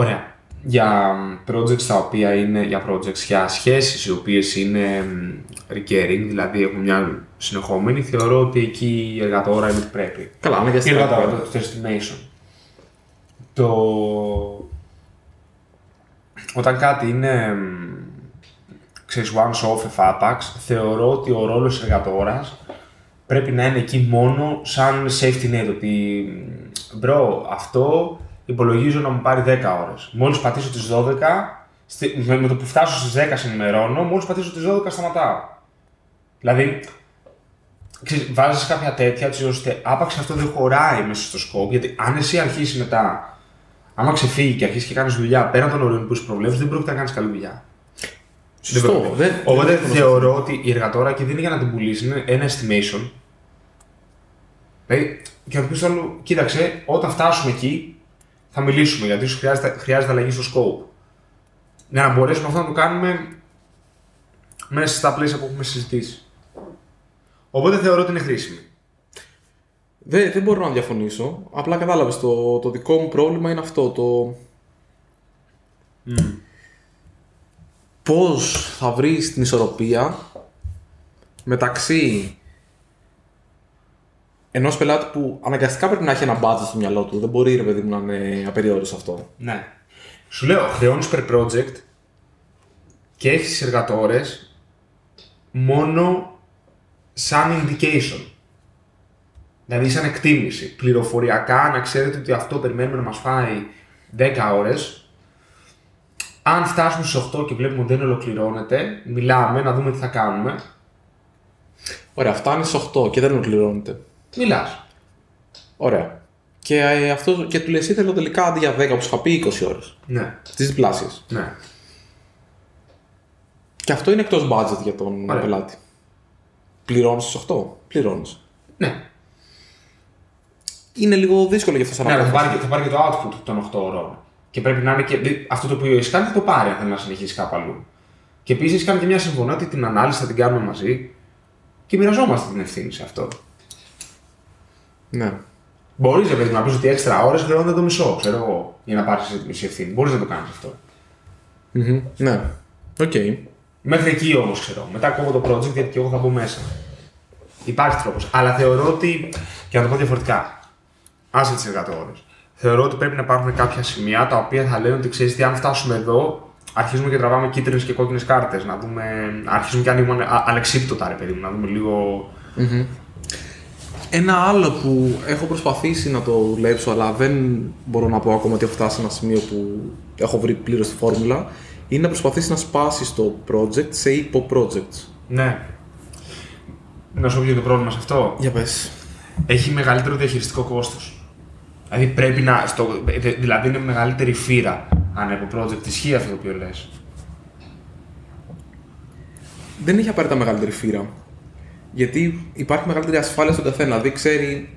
Ωραία. Για projects τα οποία είναι. Για projects, για σχέσεις οι οποίες είναι μ, recurring, δηλαδή έχουν μια συνεχόμενη, θεωρώ ότι εκεί η εργατόρα είναι ότι πρέπει. Καλά, Η αναγκαστικά. εργατόρα, το, το estimation. Το. Όταν κάτι είναι. μ, ξέρεις, once off εφάπαξ, θεωρώ ότι ο ρόλος της εργατοώρας πρέπει να είναι εκεί μόνο σαν safety net, ότι bro, αυτό υπολογίζω να μου πάρει 10 ώρες. Μόλις πατήσω τις 12, στη- με, με το που φτάσω στις 10 σε ενημερώνω, μόλις πατήσω τις 12 σταματάω. Δηλαδή, ξέρεις, βάζεις κάποια τέτοια έτσι ώστε άπαξ αυτό δεν χωράει μέσα στο scope, γιατί αν εσύ αρχίσεις μετά, άμα ξεφύγει και αρχίσεις και κάνεις δουλειά πέραν των ορίων που σου προβλέψεις, δεν πρόκειται να κάνεις καλή δουλειά. Σωστό. Δεν Δεν, Οπότε δεν έχω θεωρώ ότι η εργατόρα και δεν είναι για να την πουλήσεις, είναι ένα estimation. Δηλαδή, και να του πει στο άλλο, κοίταξε, όταν φτάσουμε εκεί θα μιλήσουμε γιατί σου χρειάζεται, χρειάζεται αλλαγή στο scope. Για να μπορέσουμε αυτό να το κάνουμε μέσα στα πλαίσια που έχουμε συζητήσει. Οπότε θεωρώ ότι είναι χρήσιμη. Δεν, δεν μπορώ να διαφωνήσω. Απλά κατάλαβες. Το, το δικό μου πρόβλημα είναι αυτό. Το. Πώς θα βρεις την ισορροπία μεταξύ ενός πελάτη που αναγκαστικά πρέπει να έχει ένα budget στο μυαλό του. Δεν μπορεί ρε παιδί μου να είναι απεριόριστο αυτό. Ναι. Σου λέω, χρεώνεις per project και έχεις εργατόρες μόνο σαν indication. Δηλαδή σαν εκτίμηση. Πληροφοριακά να ξέρετε ότι αυτό περιμένουμε να μας φάει 10 ώρες. Αν φτάσουμε στις 8 και βλέπουμε ότι δεν ολοκληρώνεται, μιλάμε να δούμε τι θα κάνουμε. Ωραία, φτάνεις στι 8 και δεν ολοκληρώνεται. Μιλάς. Ωραία. Και, ε, αυτός, και του λες ήθελα τελικά αντί για 10 που σου είχα πει 20 ώρες. Ναι, Τις διπλάσιες. ναι. Και αυτό είναι εκτός budget για τον Ωραία. πελάτη. Πληρώνεις στις 8. Πληρώνεις. Ναι, Είναι λίγο δύσκολο για αυτό σαν Ναι, αλλά θα απόφαση. πάρει, και- θα πάρει και το output των 8 ώρων. Και πρέπει να είναι και. δι- Αυτό το οποίο έχει κάνει θα το πάρει αν θέλεις να συνεχίσεις κάπου αλλού. Και επίσης έχει κάνει και μια συμφωνία ότι την ανάλυση θα την κάνουμε μαζί και μοιραζόμαστε την ευθύνη σε αυτό. Ναι. Μπορείς να πεις ότι έξτρα ώρες χρειάζονται το μισό, ξέρω εγώ, για να πάρεις τη μισή ευθύνη. Μπορείς να το κάνεις αυτό. Μμμ. Ναι. ΟΚ. Μέχρι εκεί όμως ξέρω. Μετά κόβω το project γιατί και εγώ θα μπω μέσα. Υπάρχει τρόπος. Αλλά θεωρώ ότι. και να το πω διαφορετικά. Άσε τις εργατόρε. Θεωρώ ότι πρέπει να υπάρχουν κάποια σημεία τα οποία θα λένε ότι ξέρεις τι, αν φτάσουμε εδώ, αρχίζουμε και τραβάμε κίτρινες και κόκκινες κάρτες. Να δούμε. Αρχίζουμε και ανοίγουμε α- ανεξίπτωτα, ρε παιδί μου, να δούμε λίγο. Ένα άλλο που έχω προσπαθήσει να το δουλέψω, αλλά δεν μπορώ να πω ακόμα ότι έχω φτάσει σε ένα σημείο που έχω βρει πλήρως τη φόρμουλα, είναι να προσπαθήσει να σπάσει το project σε υπο-projects. Ναι. Να σου πω ποιο είναι το πρόβλημα σε αυτό; Για πες. Έχει μεγαλύτερο διαχειριστικό κόστος. Δηλαδή πρέπει να. Στο, δε- δηλαδή είναι μεγαλύτερη φύρα αν από project. Ισχύει αυτό το οποίο λες; Δεν έχει απαραίτητα μεγαλύτερη φύρα. Γιατί υπάρχει μεγαλύτερη ασφάλεια στον καθένα. Δηλαδή, ξέρει,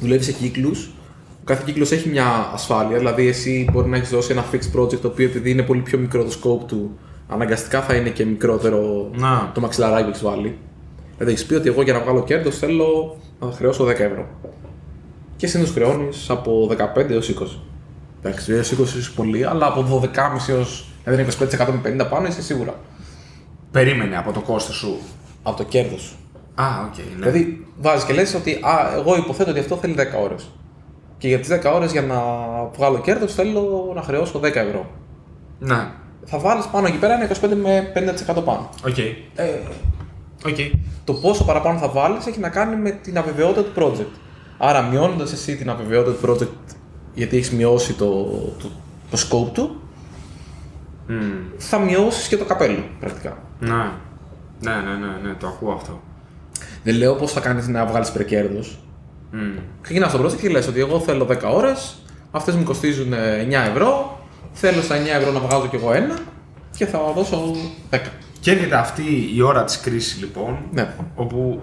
δουλεύεις σε κύκλους. Ο κάθε κύκλος έχει μια ασφάλεια. Δηλαδή, εσύ μπορεί να έχεις δώσει ένα fixed project το οποίο επειδή είναι πολύ πιο μικρό το scope του, αναγκαστικά θα είναι και μικρότερο Να. το μαξιλαράκι που έχεις βάλει. Δηλαδή, έχεις πει ότι εγώ για να βγάλω κέρδος θέλω να χρεώσω 10 ευρώ. Και συνήθως χρεώνεις από 15 έως 20. Εντάξει, έως 20 είναι πολύ, αλλά από 12,5 έως. Δηλαδή, είναι 25% με 50 πάνω είσαι σίγουρα. Περίμενε από το κόστος σου. Από το κέρδος σου. Α, ΟΚ, ναι. Δηλαδή, βάζεις και λες ότι α, εγώ υποθέτω ότι αυτό θέλει 10 ώρες. Και για τις 10 ώρες για να βγάλω κέρδος θέλω να χρεώσω 10 ευρώ. Ναι. Θα βάλεις πάνω εκεί πέρα ένα 25 με 50% πάνω. ΟΚ. Ε, ΟΚ. το πόσο παραπάνω θα βάλεις έχει να κάνει με την αβεβαιότητα του project. Άρα, μειώνοντας εσύ την αβεβαιότητα του project γιατί έχεις μειώσει το, το, το scope του, Μμμ. θα μειώσεις και το καπέλο πρακτικά. Ναι. Ναι, ναι, ναι, ναι, το ακούω αυτό. Δεν λέω πώς θα κάνεις να βγάλεις υπερκέρδος. Μμ. Ξεκινά το project και λες ότι εγώ θέλω 10 ώρες, αυτές μου κοστίζουν ε, 9 ευρώ, θέλω στα 9 ευρώ να βγάζω κι εγώ ένα και θα δώσω 10. Και έρχεται αυτή η ώρα της κρίσης λοιπόν, Ναι. όπου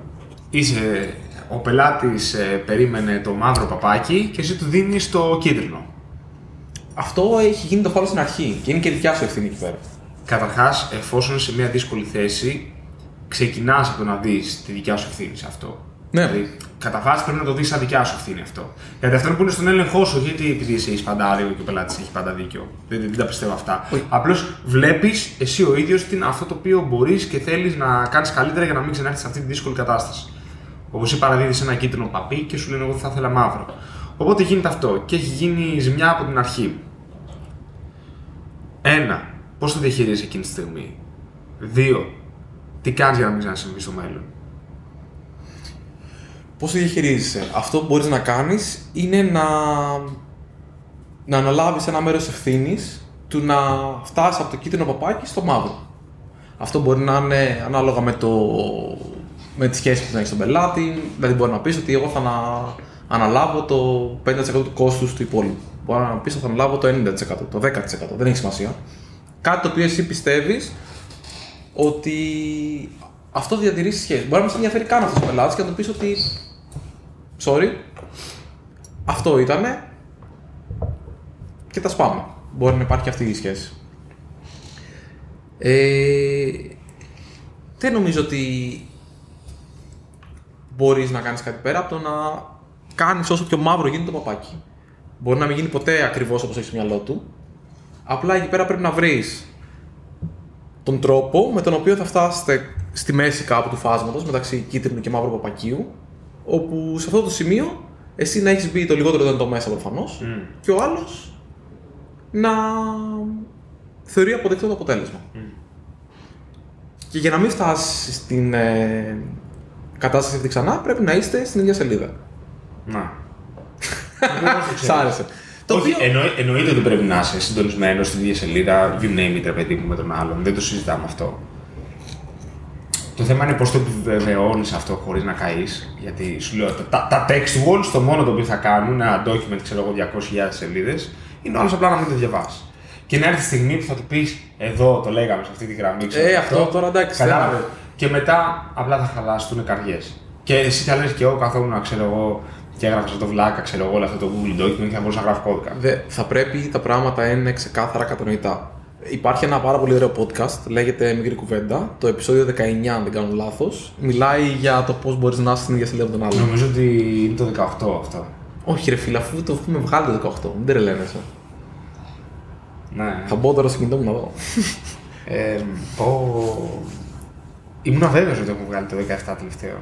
είσαι, ο πελάτης ε, περίμενε το μαύρο παπάκι και εσύ του δίνεις το κίτρινο. Αυτό έχει γίνει το φάλο στην αρχή και είναι και δικιά σου ευθύνη εκεί πέρα. Καταρχάς, εφόσον είσαι σε μια δύσκολη θέση, ξεκινάς από το να δεις τη δικιά σου ευθύνη σε αυτό. Ναι. Δηλαδή, κατά βάση πρέπει να το δεις σαν δικιά σου ευθύνη αυτό. Γιατί αυτό που είναι στον έλεγχό σου, γιατί επειδή εσύ έχεις πάντα άδικο και ο πελάτης έχει πάντα δίκιο. Δεν, δεν τα πιστεύω αυτά. Όχι. Απλώς βλέπεις εσύ ο ίδιος αυτό το οποίο μπορείς και θέλεις να κάνεις καλύτερα για να μην ξανάρθεις σε αυτή τη δύσκολη κατάσταση. Όπως ή παραδίδεις ένα κίτρινο παπί και σου λένε Εγώ θα ήθελα μαύρο. Οπότε γίνεται αυτό και έχει γίνει ζημιά από την αρχή. Ένα, πώς το διαχειρίζεσαι εκείνη τη στιγμή. Δύο, τι κάνεις για να μην ξανασυμβείς στο μέλλον; Πώς το διαχειρίζεσαι; Αυτό που μπορείς να κάνεις είναι να, να αναλάβεις ένα μέρος ευθύνης του να φτάσεις από το κίτρινο παπάκι στο μαύρο. Αυτό μπορεί να είναι ανάλογα με, το, με τη σχέση που θα έχεις στον πελάτη. Δηλαδή, μπορεί να πεις ότι εγώ θα να, αναλάβω το 50% του κόστους του υπόλοιπου. Μπορεί να πεις ότι θα αναλάβω το 90%, το 10%. Δεν έχει σημασία. Κάτι το οποίο εσύ πιστεύεις ότι αυτό διατηρεί τη σχέση. Μπορεί να μην σε ενδιαφέρει καν αυτός ο πελάτης και να του πεις ότι. Sorry, αυτό ήτανε και τα σπάμε. Μπορεί να υπάρχει αυτή η σχέση. Ε, δεν νομίζω ότι μπορείς να κάνεις κάτι πέρα από το να κάνεις όσο πιο μαύρο γίνεται το παπάκι. Μπορεί να μην γίνει ποτέ ακριβώς όπως έχεις στο μυαλό του. Απλά εκεί πέρα πρέπει να βρεις τον τρόπο με τον οποίο θα φτάσετε στη μέση κάπου του φάσματος μεταξύ κίτρινου και μαύρου παπακίου όπου σε αυτό το σημείο εσύ να έχεις μπει το λιγότερο δυνατό μέσα προφανώς και ο άλλος να θεωρεί αποδεκτό το αποτέλεσμα. Και για να μην φτάσεις στην ε, κατάσταση αυτή ξανά, πρέπει να είστε στην ίδια σελίδα. Να. Σ' άρεσε. Το Όχι, οποίο... εννοεί- εννοείται ότι πρέπει να είσαι συντονισμένος στην ίδια σελίδα, you name it, ρε παιδί μου, με τον άλλον. Δεν το συζητάμε αυτό. Το θέμα είναι πώς το επιβεβαιώνεις αυτό χωρίς να καείς. Γιατί σου λέω, τα, τα text walls το μόνο το οποίο θα κάνουν, ένα document, ξέρω εγώ, 200.000 σελίδες, είναι όλο απλά να μην το διαβάσει. Και να έρθει η στιγμή που θα του πεις, Εδώ το λέγαμε σε αυτή τη γραμμή. ξέρω Ε, εγώ, αυτό τώρα εντάξει, Κατάλαβες. δεν- Και μετά απλά θα χαλάσουν καρδιές. Και εσύ θα λες και εγώ καθόμουν, ξέρω εγώ, και έγραφα στο βλάκα, ξέρω εγώ, όλο αυτό το Google Document και θα μπορούσα να γράφω κώδικα. Δε, θα πρέπει τα πράγματα είναι ξεκάθαρα κατανοητά. Υπάρχει ένα πάρα πολύ ωραίο podcast, λέγεται Μικρή Κουβέντα, το επεισόδιο 19, αν δεν κάνω λάθος. Μιλάει για το πώς μπορείς να είσαι στην ίδια σελίδα με τον άλλον. Νομίζω ότι είναι το 18 αυτό. Όχι, ρε φίλε, αφού το έχουμε βγάλει το 18, μην τρελαίνεσαι. Ναι. Θα μπω τώρα στο κινητό μου να δω. Ε, πω... Ήμουν αβέβαιος ότι έχουμε βγάλει το 17 τελευταίο.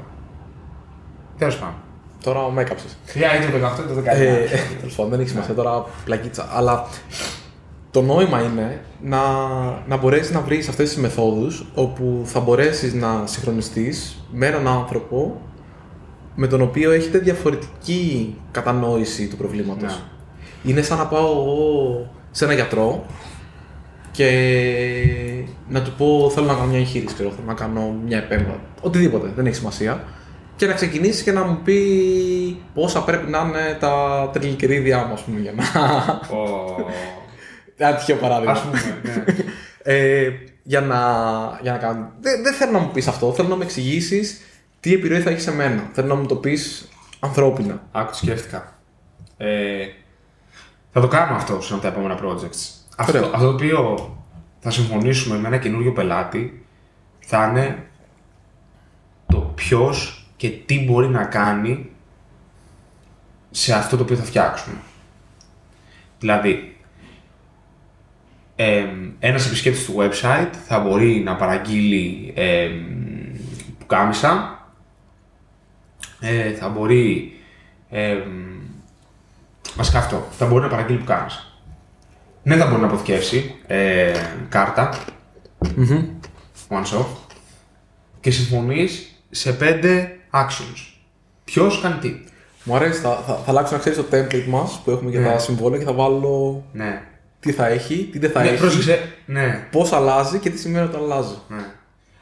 Τέλος πάντων. Τώρα με έκαψες. Ποια είναι το 18 ή το 19. Ε, Τέλος πάντων, δεν έχει σημασία τώρα πλακίτσα. Αλλά το νόημα είναι να, να μπορέσεις να βρεις αυτές τις μεθόδους όπου θα μπορέσεις να συγχρονιστείς με έναν άνθρωπο με τον οποίο έχετε διαφορετική κατανόηση του προβλήματος. Ναι. Είναι σαν να πάω εγώ σε ένα γιατρό και να του πω θέλω να κάνω μια εγχείρηση, ξέρω, θέλω να κάνω μια επέμβαση, οτιδήποτε, δεν έχει σημασία. Και να ξεκινήσει και να μου πει πόσα πρέπει να είναι τα τριλικερίδια μου, ας πούμε, για να... Ο... Ένα τυχαίο παράδειγμα. Ας πούμε, ναι. ε, για να, για να κάνω. Δεν, δεν θέλω να μου πεις αυτό. Θέλω να μου εξηγήσεις τι επιρροή θα έχει σε μένα. Θέλω να μου το πεις ανθρώπινα. Άκου, το σκέφτηκα. Ε, θα το κάνουμε αυτό σε ένα από τα επόμενα projects. Αυτό, Ωραία. αυτό το οποίο θα συμφωνήσουμε με ένα καινούριο πελάτη θα είναι το ποιος και τι μπορεί να κάνει σε αυτό το οποίο θα φτιάξουμε. Δηλαδή, εμ, ένας επισκέπτης του website θα μπορεί να παραγγείλει εμ, πουκάμισα, ε, θα μπορεί εμ, βασικά αυτό, θα μπορεί να παραγγείλει πουκάμισα. Δεν θα μπορεί να αποθηκεύσει ε, κάρτα, one shot, και συμφωνείς σε πέντε actions. Ποιος κάνει τι. Μου αρέσει. Θα, θα, θα αλλάξω να ξέρεις το template μας που έχουμε για Ναι. τα συμβόλαια και θα βάλω Ναι. τι θα έχει, τι δεν θα ναι, έχει, πρόσεξε. Ναι. πώς αλλάζει και τι σημαίνει όταν αλλάζει. ναι.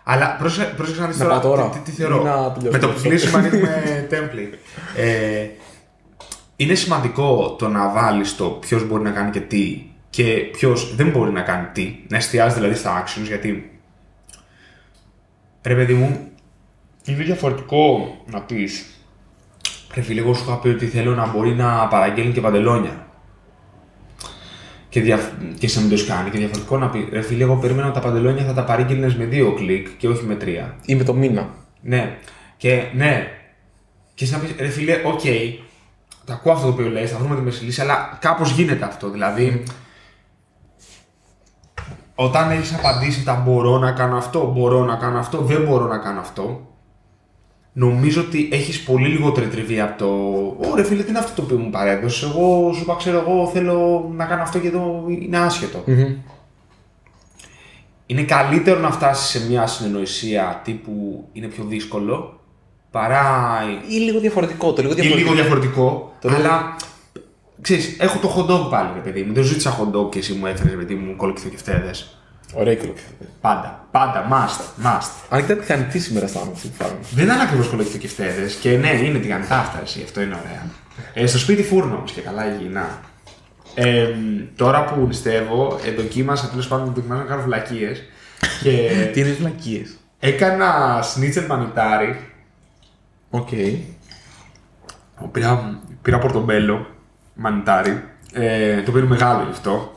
Αλλά πρόσεξε, πρόσεξε να δεις Να τώρα, πάω τώρα. Τι, τι, τι θεωρώ. Ή να τελειώσουμε Με το που αυτό. κλείσουμε ανοίγουμε template. Ε, είναι σημαντικό το να βάλεις το ποιος μπορεί να κάνει και τι και ποιος δεν μπορεί να κάνει τι. Να εστιάζεις δηλαδή στα actions γιατί. Ρε παιδί μου, είναι διαφορετικό να πεις. Ρε φίλε, εγώ σου είχα πει ότι θέλω να μπορεί να παραγγέλνει και παντελόνια. Και, δια... και σε μην το έχει κάνει. Και διαφορετικό να πει, ρε φίλε, εγώ περίμενα ότι τα παντελόνια θα τα παρήγγελνε με δύο κλικ και όχι με τρία. Ή με το μήνα. Ναι. Και ναι. Και εσύ να πεις, ρε φίλε, ΟΚ, το ακούω αυτό το οποίο λες, θα βρούμε τη μέση λύση, αλλά κάπως γίνεται αυτό. Δηλαδή, όταν έχεις απαντήσει τα μπορώ να κάνω αυτό, μπορώ να κάνω αυτό, δεν μπορώ να κάνω αυτό, νομίζω ότι έχεις πολύ λιγότερη τριβή από το. Ωραία, φίλε, τι είναι αυτό το οποίο μου παρέδωσε. Εγώ σου είπα, ξέρω εγώ, θέλω να κάνω αυτό και εδώ είναι άσχετο. Είναι καλύτερο να φτάσεις σε μια συνεννοησία τύπου είναι πιο δύσκολο παρά Ή λίγο διαφορετικό. Το λίγο ή διαφορετικό. λίγο διαφορετικό. Το λίγο- αλλά ξέρεις, έχω το hot dog πάλι, ρε παιδί μου. Δεν ζήτησα hot dog και εσύ μου έφερες, παιδί μου, κολοκυθοκευτέδες. Ωραία και Πάντα. Πάντα. Must. Must. Αν ήταν τηγανιτή σήμερα στα άμεση που φάγαμε. Δεν ήταν ακριβώς κολοκυθοκευτέδες και ναι, είναι τηγανιτά αυτά εσύ. Αυτό είναι ωραία. Ε, στο σπίτι φούρνο όμως και καλά υγιεινά. Ε, τώρα που νηστεύω, ε, δοκίμασα τέλος πάντων δοκιμάζω να κάνω βλακείες. και Τι είναι βλακείες. έκανα σνίτσελ μανιτάρι ΟΚ. Πήρα, πήρα πορτομπέλο, μανιτάρι, ε, το οποίο είναι μεγάλο γι' αυτό.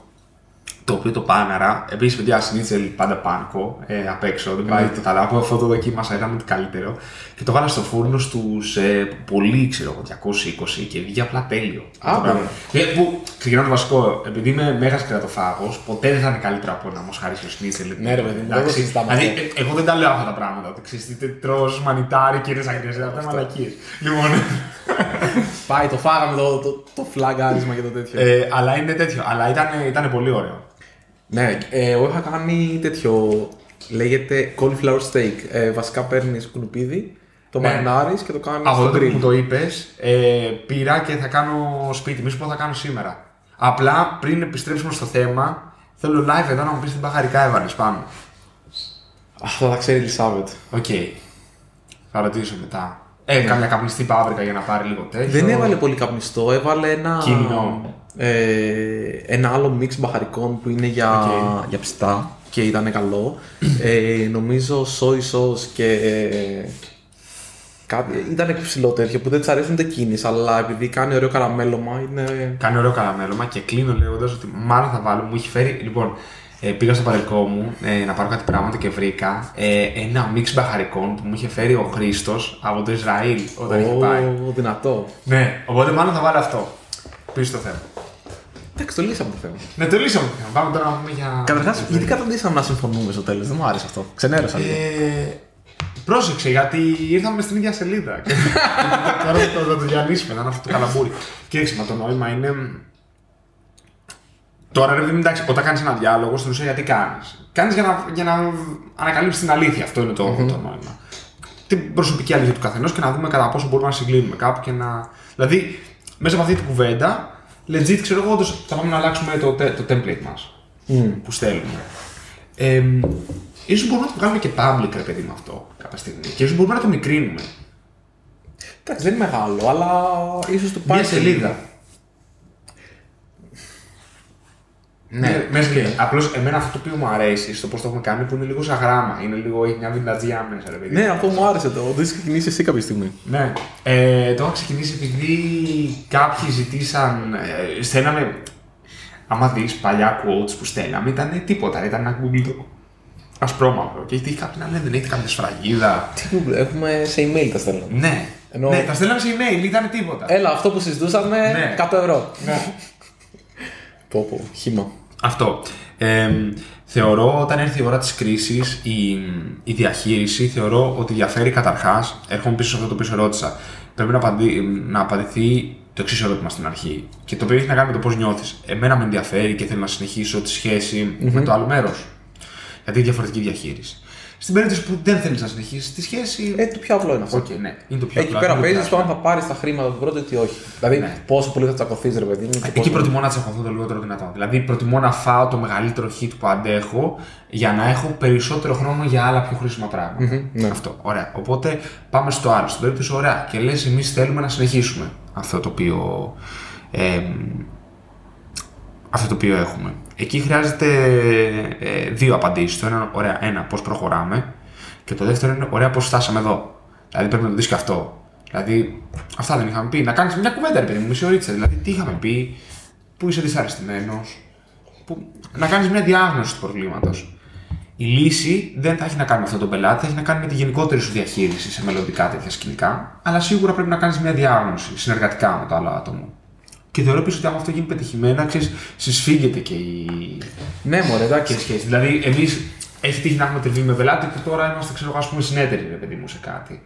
Το οποίο το πάναρα. Επίσης, παιδιά, σνίτσελ πάντα panko ε, απ' έξω. Δεν πάει το καλά. Από αυτό το δοκίμασα, ήταν ό,τι καλύτερο. Και το βάλα στο φούρνο στους ε, πολύ, ξέρω εγώ, 220 και βγήκε απλά τέλειο. Α, Το πράγμα. ναι. Ε, Που ξεκινάω το βασικό. Επειδή είμαι μέγας κρεατοφάγος, ποτέ δεν θα είναι καλύτερο από ένα μοσχαρίσιο σνίτσελ. Ναι, ρε παιδί μου, Εντάξει. δεν το συζητάμε Δηλαδή, αυτό. ε, εγώ δεν τα λέω αυτά τα πράγματα. Ότι ξέρεις τι τρως μανιτάρι και είναι αγριέ. Αυτά είναι μαλακίες. Λοιπόν. Πάει, το φάγαμε το, το, το φλαγκάρισμα και το τέτοιο. Ε, αλλά είναι τέτοιο. Αλλά ήταν, ήταν πολύ ωραίο. Ναι, ε, εγώ είχα κάνει τέτοιο. Λέγεται cauliflower steak. Ε, βασικά παίρνεις κουνουπίδι, το Ναι. μαρινάρεις και το κάνεις Από στο τότε που grill. μου το είπες, ε, πήρα και θα κάνω σπίτι. Μη σου πω θα κάνω σήμερα. Απλά πριν επιστρέψουμε στο θέμα, θέλω live εδώ να μου πεις τι μπαχαρικά έβαλες πάνω. Αυτό θα ξέρει η Ελισάβετ. ΟΚ. Θα ρωτήσω μετά. Ε, κάμια καπνιστή πάπρικα για να πάρει λίγο τέτοιο. Δεν έβαλε πολύ καπνιστό, έβαλε ένα. Κύμινο. Ε, ένα άλλο mix μπαχαρικών που είναι για, Οκ. για ψητά και ήταν καλό. ε, νομίζω soy sauce και. Ε, κάτι, ήταν ψηλό τέτοιο που δεν της αρέσουν ούτε εκείνης, αλλά επειδή κάνει ωραίο καραμέλωμα είναι. Κάνει ωραίο καραμέλωμα και κλείνω λέγοντας ότι μάλλον θα βάλω. Μου έχει φέρει. Λοιπόν, ε, πήγα στο πατρικό μου ε, να πάρω κάτι πράγματα και βρήκα ε, ένα mix μπαχαρικών που μου είχε φέρει ο Χρήστος από το Ισραήλ όταν είχε πάει. Ω, δυνατό. Ναι, οπότε μάλλον θα βάλω αυτό. Πίσω στο θέμα. Εντάξει, το λύσαμε το θέμα. Ναι, το λύσαμε. Πάμε τώρα να πούμε για. Καταρχάς, γιατί καταντήσαμε να συμφωνούμε στο τέλος, δεν μου άρεσε αυτό. Ξενέρωσα λίγο. Ε, πρόσεξε, γιατί ήρθαμε στην ίδια σελίδα. Και Τώρα θα το, θα το διανύσουμε, να είναι αυτό το καλαμπούρι. Κοίταξε, μα το νόημα είναι. Τώρα ρε παιδί μου, εντάξει, όταν κάνεις ένα διάλογο, στην ουσία γιατί κάνεις; Κάνεις για να, για να ανακαλύψεις την αλήθεια. Αυτό είναι το, το νόημα. την προσωπική αλήθεια του καθενός και να δούμε κατά πόσο μπορούμε να συγκλίνουμε κάπου και να. Δηλαδή, μέσα από αυτή την κουβέντα, legit ξέρω εγώ, όντως θα πάμε να αλλάξουμε το, τε- το template μας που στέλνουμε. Ε, ίσως μπορούμε να το βγάλουμε και public, ρε παιδί με αυτό κάποια στιγμή. Και ίσως μπορούμε να το μικρύνουμε. Εντάξει, δεν είναι μεγάλο, αλλά ίσως το πάει Μια σε σελίδα. Ναι, μέσα οκ. Απλώς εμένα αυτό το οποίο μου αρέσει στο πώς το έχουμε κάνει που είναι λίγο σαν γράμμα. Είναι λίγο, έχει μια βινταζιά μέσα, ρε παιδί. Ναι, αυτό μου άρεσε το. Δεν είσαι ξεκινήσει εσύ κάποια στιγμή. Ναι. Ε, το έχω ξεκινήσει επειδή κάποιοι ζητήσαν. Ε, στέλναμε. Άμα δεις παλιά quotes που στέλναμε, ήταν τίποτα. Ήταν ένα Google Doc. Ασπρόμαυρο. Και έχει κάποιοι να λένε δεν έχετε καμία σφραγίδα. Τι Google, έχουμε σε email τα στέλνω. Ναι. Ενώ- Ναι, τα στέλναμε σε email, ήταν τίποτα. Έλα, αυτό που συζητούσαμε, Ναι. 100 ευρώ. Ναι. Πω, πω, χύμα. Αυτό. Ε, θεωρώ όταν έρθει η ώρα της κρίσης η, η διαχείριση θεωρώ ότι διαφέρει καταρχάς, έρχομαι πίσω σε αυτό το οποίο σε ρώτησα, πρέπει να, απαντή, να απαντηθεί το εξής ερώτημα στην αρχή και το οποίο έχει να κάνει με το πώς νιώθεις. Εμένα με ενδιαφέρει και θέλω να συνεχίσω τη σχέση με το άλλο μέρος. Γιατί είναι διαφορετική διαχείριση. Στην περίπτωση που δεν θέλεις να συνεχίσεις τη σχέση, Ε, το πιο απλό είναι αυτό. οκ, ναι, είναι το πιο Εκεί απλό, πέρα είναι το παίζεις πιο το αν θα πάρεις τα χρήματα του πρώτου ή όχι. Δηλαδή, Ναι. πόσο πολύ θα τσακωθείς, ρε παιδί μου. και Εκεί πόσο- προτιμώ να τσακωθώ το λιγότερο δυνατόν. Δηλαδή, προτιμώ να φάω το μεγαλύτερο hit που αντέχω για να έχω περισσότερο χρόνο για άλλα πιο χρήσιμα πράγματα. ναι. Αυτό. Ωραία. Οπότε πάμε στο άλλο. Στην περίπτωση, ωραία. Και λες, εμείς θέλουμε να συνεχίσουμε αυτό το οποίο. Ε, αυτό το οποίο έχουμε. Εκεί χρειάζεται ε, δύο απαντήσεις. Το ένα, ωραία, ένα, πώς προχωράμε. Και το δεύτερο είναι, ωραία, πώς φτάσαμε εδώ. Δηλαδή πρέπει να το δεις και αυτό. Δηλαδή, αυτά δεν είχαμε πει. Να κάνεις μια κουβέντα, ρε παιδί μου, μισή ωρίτσα. Δηλαδή, τι είχαμε πει, πού είσαι δυσαρεστημένος. Που... Να κάνεις μια διάγνωση του προβλήματος. Η λύση δεν θα έχει να κάνει με αυτόν τον πελάτη, θα έχει να κάνει με τη γενικότερη σου διαχείριση σε μελλοντικά τέτοια σκηνικά. Αλλά σίγουρα πρέπει να κάνεις μια διάγνωση συνεργατικά με το άλλο άτομο. Και θεωρώ επίσης ότι άμα αυτό γίνει πετυχημένα, ξέρεις, συσφίγγεται και η, Ναι, μωρέ, και η εντάξει. σχέση. Δηλαδή, εμείς έχει τύχει να έχουμε τριβή με πελάτη και τώρα είμαστε, ξέρω εγώ, ας πούμε, συνέτεροι, ρε παιδί μου, σε κάτι.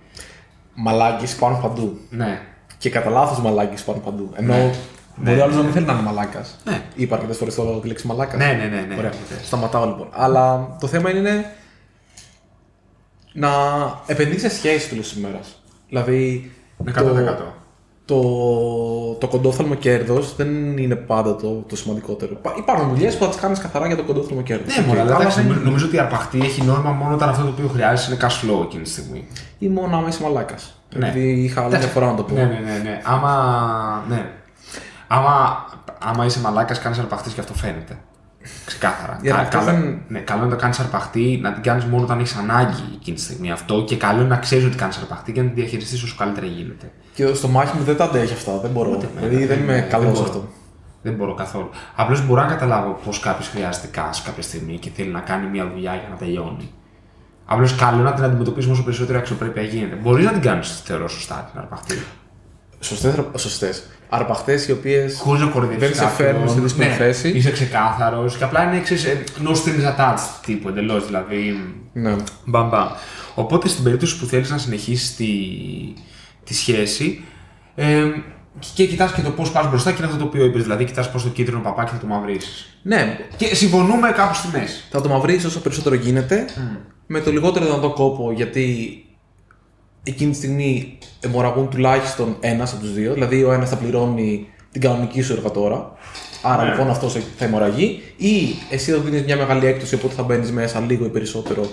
Μαλάκι πάνω παντού. Ναι. Και κατά λάθος μαλάκι πάνω παντού. Ενώ Ναι. μπορεί Ναι. άλλος να μην θέλει να είναι μαλάκας. Ναι. Είπα αρκετέ φορές το τη λέξη μαλάκας. Ναι, ναι, ναι, ναι. Ωραία. Ναι. Σταματάω λοιπόν. Αλλά το θέμα είναι να επενδύσει σε σχέση τέλος της ημέρας. Δηλαδή. Με το- 100%. Το, το κοντόφθαλμο κέρδος δεν είναι πάντα το, το σημαντικότερο. Υπά- Υπάρχουν δουλειές που θα τις κάνεις καθαρά για το κοντόφθαλμο κέρδος. Ναι, μωρέ, αλλά εντάξει, νομίζω- νομίζω ότι η αρπαχτή έχει νόημα μόνο όταν αυτό το οποίο χρειάζεσαι είναι cash flow εκείνη τη στιγμή. Ή μόνο άμα είσαι μαλάκας. Ναι. Επειδή είχα άλλη μια φορά να το πω. Ναι, ναι, ναι. ναι. Άμα, ναι. άμα, άμα είσαι μαλάκας, κάνεις αρπαχτής και αυτό φαίνεται. Ξεκάθαρα. Η αρπαχτής καλό, δεν- ναι, καλό είναι να το κάνεις αρπαχτή, να την κάνεις μόνο όταν έχεις ανάγκη εκείνη τη στιγμή αυτό και καλό είναι να ξέρεις ότι κάνεις αρπαχτή και να την διαχειριστείς όσο καλύτερα γίνεται. Και στο μάχη μου δεν τα αντέχει αυτά. Δεν μπορώ. Ούτε εμένα, δηλαδή δεν είμαι δεν καλός σε μπορώ. αυτό. Δεν μπορώ καθόλου. Απλώς μπορώ να καταλάβω πώς κάποιος χρειάζεται cash κάποια στιγμή και θέλει να κάνει μια δουλειά για να τελειώνει. Απλώς καλό είναι να την αντιμετωπίσουμε όσο περισσότερη αξιοπρέπεια γίνεται. Μπορείς να την κάνεις, θεωρώ, σωστά την αρπαχτή. Σωστές. Σωστές. Αρπαχτές οι οποίες. Χωρίς να κοροϊδεύει. Δεν σε φέρνουν σε δύσκολη θέση. Είσαι ξεκάθαρος και απλά είναι ξέρεις, ε, no strings attached τύπου εντελώς. Δηλαδή. Ναι. Μπαμπά. Οπότε στην περίπτωση που θέλεις να συνεχίσεις τη, τη σχέση. Ε, και κοιτάς και το πώς πας μπροστά και είναι αυτό το οποίο είπες. Δηλαδή, κοιτάς πώ το κίτρινο παπάκι θα το μαυρίσει. ναι, Και συμφωνούμε κάπου στη μέση. θα το μαυρίσει όσο περισσότερο γίνεται με το λιγότερο δυνατό κόπο γιατί εκείνη τη στιγμή αιμορραγούν τουλάχιστον ένας από τους δύο. Δηλαδή ο ένας θα πληρώνει την κανονική σου εργατόρα. Άρα Ναι. λοιπόν αυτός θα αιμορραγεί. Ή εσύ θα δίνεις μια μεγάλη έκπτωση οπότε θα μπαίνεις μέσα λίγο ή περισσότερο.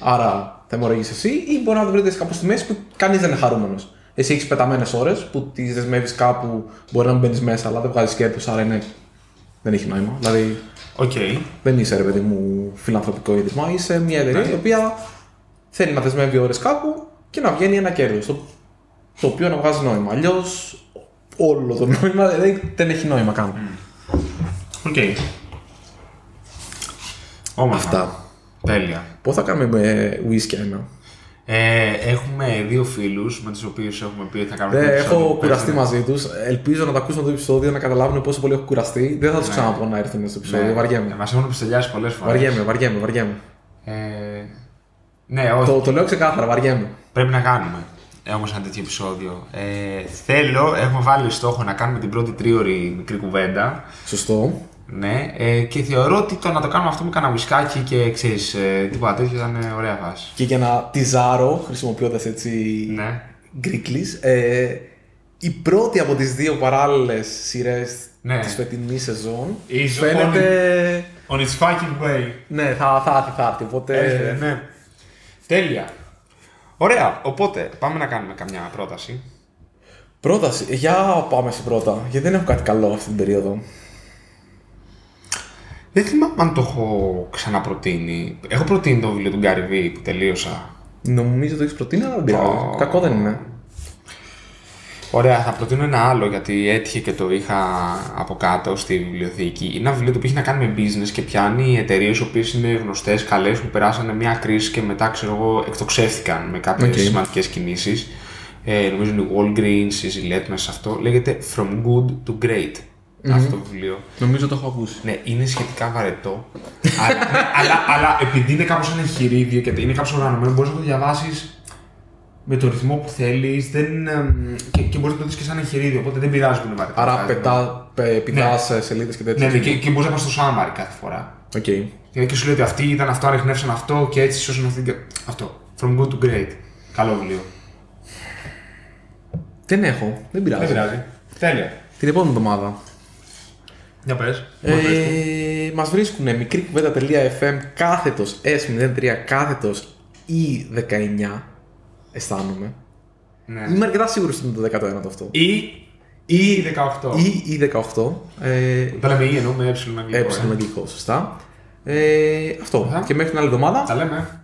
Άρα θα αιμορραγείς εσύ. Ή μπορεί να το βρείτε κάπου στη μέση που κανείς δεν είναι χαρούμενος. Εσύ έχεις πεταμένες ώρες που τις δεσμεύεις κάπου, μπορεί να μην μπαίνεις μέσα, αλλά δεν βγάζεις κέρδος, άρα είναι... δεν έχει νόημα. Δηλαδή Οκ. δεν είσαι ρε παιδί μου φιλανθρωπικό ίδρυμα, είσαι μια εταιρεία Ναι. η οποία θέλει να δεσμεύει ώρες κάπου και να βγαίνει ένα κέρδος. Το, το οποίο να βγάζει νόημα. Αλλιώς όλο το νόημα δεν, δεν έχει νόημα καν. Οκ. Όμορφα. Αυτά. Τέλεια. Πώς θα κάνουμε με whisky ένα. Ε, έχουμε δύο φίλους με τους οποίους έχουμε πει ότι θα κάνουμε. Δεν το επεισόδιο έχω που κουραστεί παίζουν. μαζί τους. Ελπίζω να τα ακούσουν το επεισόδιο να καταλάβουν πόσο πολύ έχω κουραστεί. Δεν θα τους Ναι. ξαναπώ να έρθουν στο επεισόδιο. Ναι. Βαριέμαι. Μας έχουν πιστολιάσει πολλές φορές. Βαριέμαι, βαριέμαι, βαριέμαι. Ε, ναι, όχι. Το, το λέω ξεκάθαρα, βαριέμαι. Πρέπει να κάνουμε όμω ένα τέτοιο επεισόδιο. Ε, θέλω, έχουμε βάλει στόχο να κάνουμε την πρώτη τρίωρη μικρή κουβέντα. Σωστό. Ναι, ε, και θεωρώ ότι το να το κάνουμε αυτό με κανένα ουισκάκι και ξέρεις, ε, τίποτα τέτοιο ήταν ε, ωραία βάση. Και για να τυζάρω, χρησιμοποιώντας έτσι Ναι. γκρίκλις, ε, η πρώτη από τις δύο παράλληλες σειρές Ναι. της φετινής σεζόν Is φαίνεται... On its fucking way. Ναι, θα, θα έρθει, θα έρθει, οπότε... Ε, ναι. Τέλεια. Ωραία, οπότε πάμε να κάνουμε καμιά πρόταση. Πρόταση, για πάμε στην πρώτα, γιατί δεν έχω κάτι καλό αυτή την περίοδο. Δεν θυμάμαι αν το έχω ξαναπροτείνει. Έχω προτείνει το βιβλίο του Γκάρι Βί που τελείωσα. Νομίζω το έχεις προτείνει, αλλά δεν πειράζει. Ω. Κακό δεν είναι. Ωραία, θα προτείνω ένα άλλο γιατί έτυχε και το είχα από κάτω στη βιβλιοθήκη. Είναι ένα βιβλίο το οποίο έχει να κάνει με business και πιάνει εταιρείες οι οποίες είναι γνωστές, καλές, που περάσανε μια κρίση και μετά ξέρω εγώ εκτοξεύτηκαν με κάποιες Οκ. σημαντικές κινήσεις. Ε, νομίζω είναι η Walgreens, η Gillette μέσα σε αυτό. Λέγεται From Good to Great. Αυτό το βιβλίο. Νομίζω το έχω ακούσει. Ναι, είναι σχετικά βαρετό. αλλά, ναι, αλλά, αλλά επειδή είναι κάπως ένα εγχειρίδιο και είναι κάπως οργανωμένο, μπορείς να το διαβάσεις με το ρυθμό που θέλεις και, και μπορείς να το δεις και σαν εγχειρίδιο. Οπότε δεν πειράζει που είναι βαρετό. Άρα Βγάζει πετά, πε, πηδάς σε σελίδες και τέτοια. Ναι, ναι, και, και μπορείς να πας στο summary κάθε φορά. Οκ. Δηλαδή και σου λέει ότι αυτοί ήταν αυτό, ανιχνεύσαν αυτό και έτσι σώσαν αυτή. και- Αυτό. From good to great. Καλό βιβλίο. Δεν έχω, δεν πειράζει. πειράζει. Τέλεια. Την επόμενη εβδομάδα. Για πες. Ε, μας βρίσκουν μικρή.fm κάθετος S03 κάθετος E19 αισθάνομαι. Ναι. Είμαι αρκετά σίγουρος ότι είναι το 19ο αυτό. Ή, ή 18. Ή E18. Ε, Τα λέμε ή εννοούμε ε αγγλικό. ε, ε. αγγλικό, σωστά. Ε, αυτό. Αχα. Και μέχρι την άλλη εβδομάδα. Τα λέμε.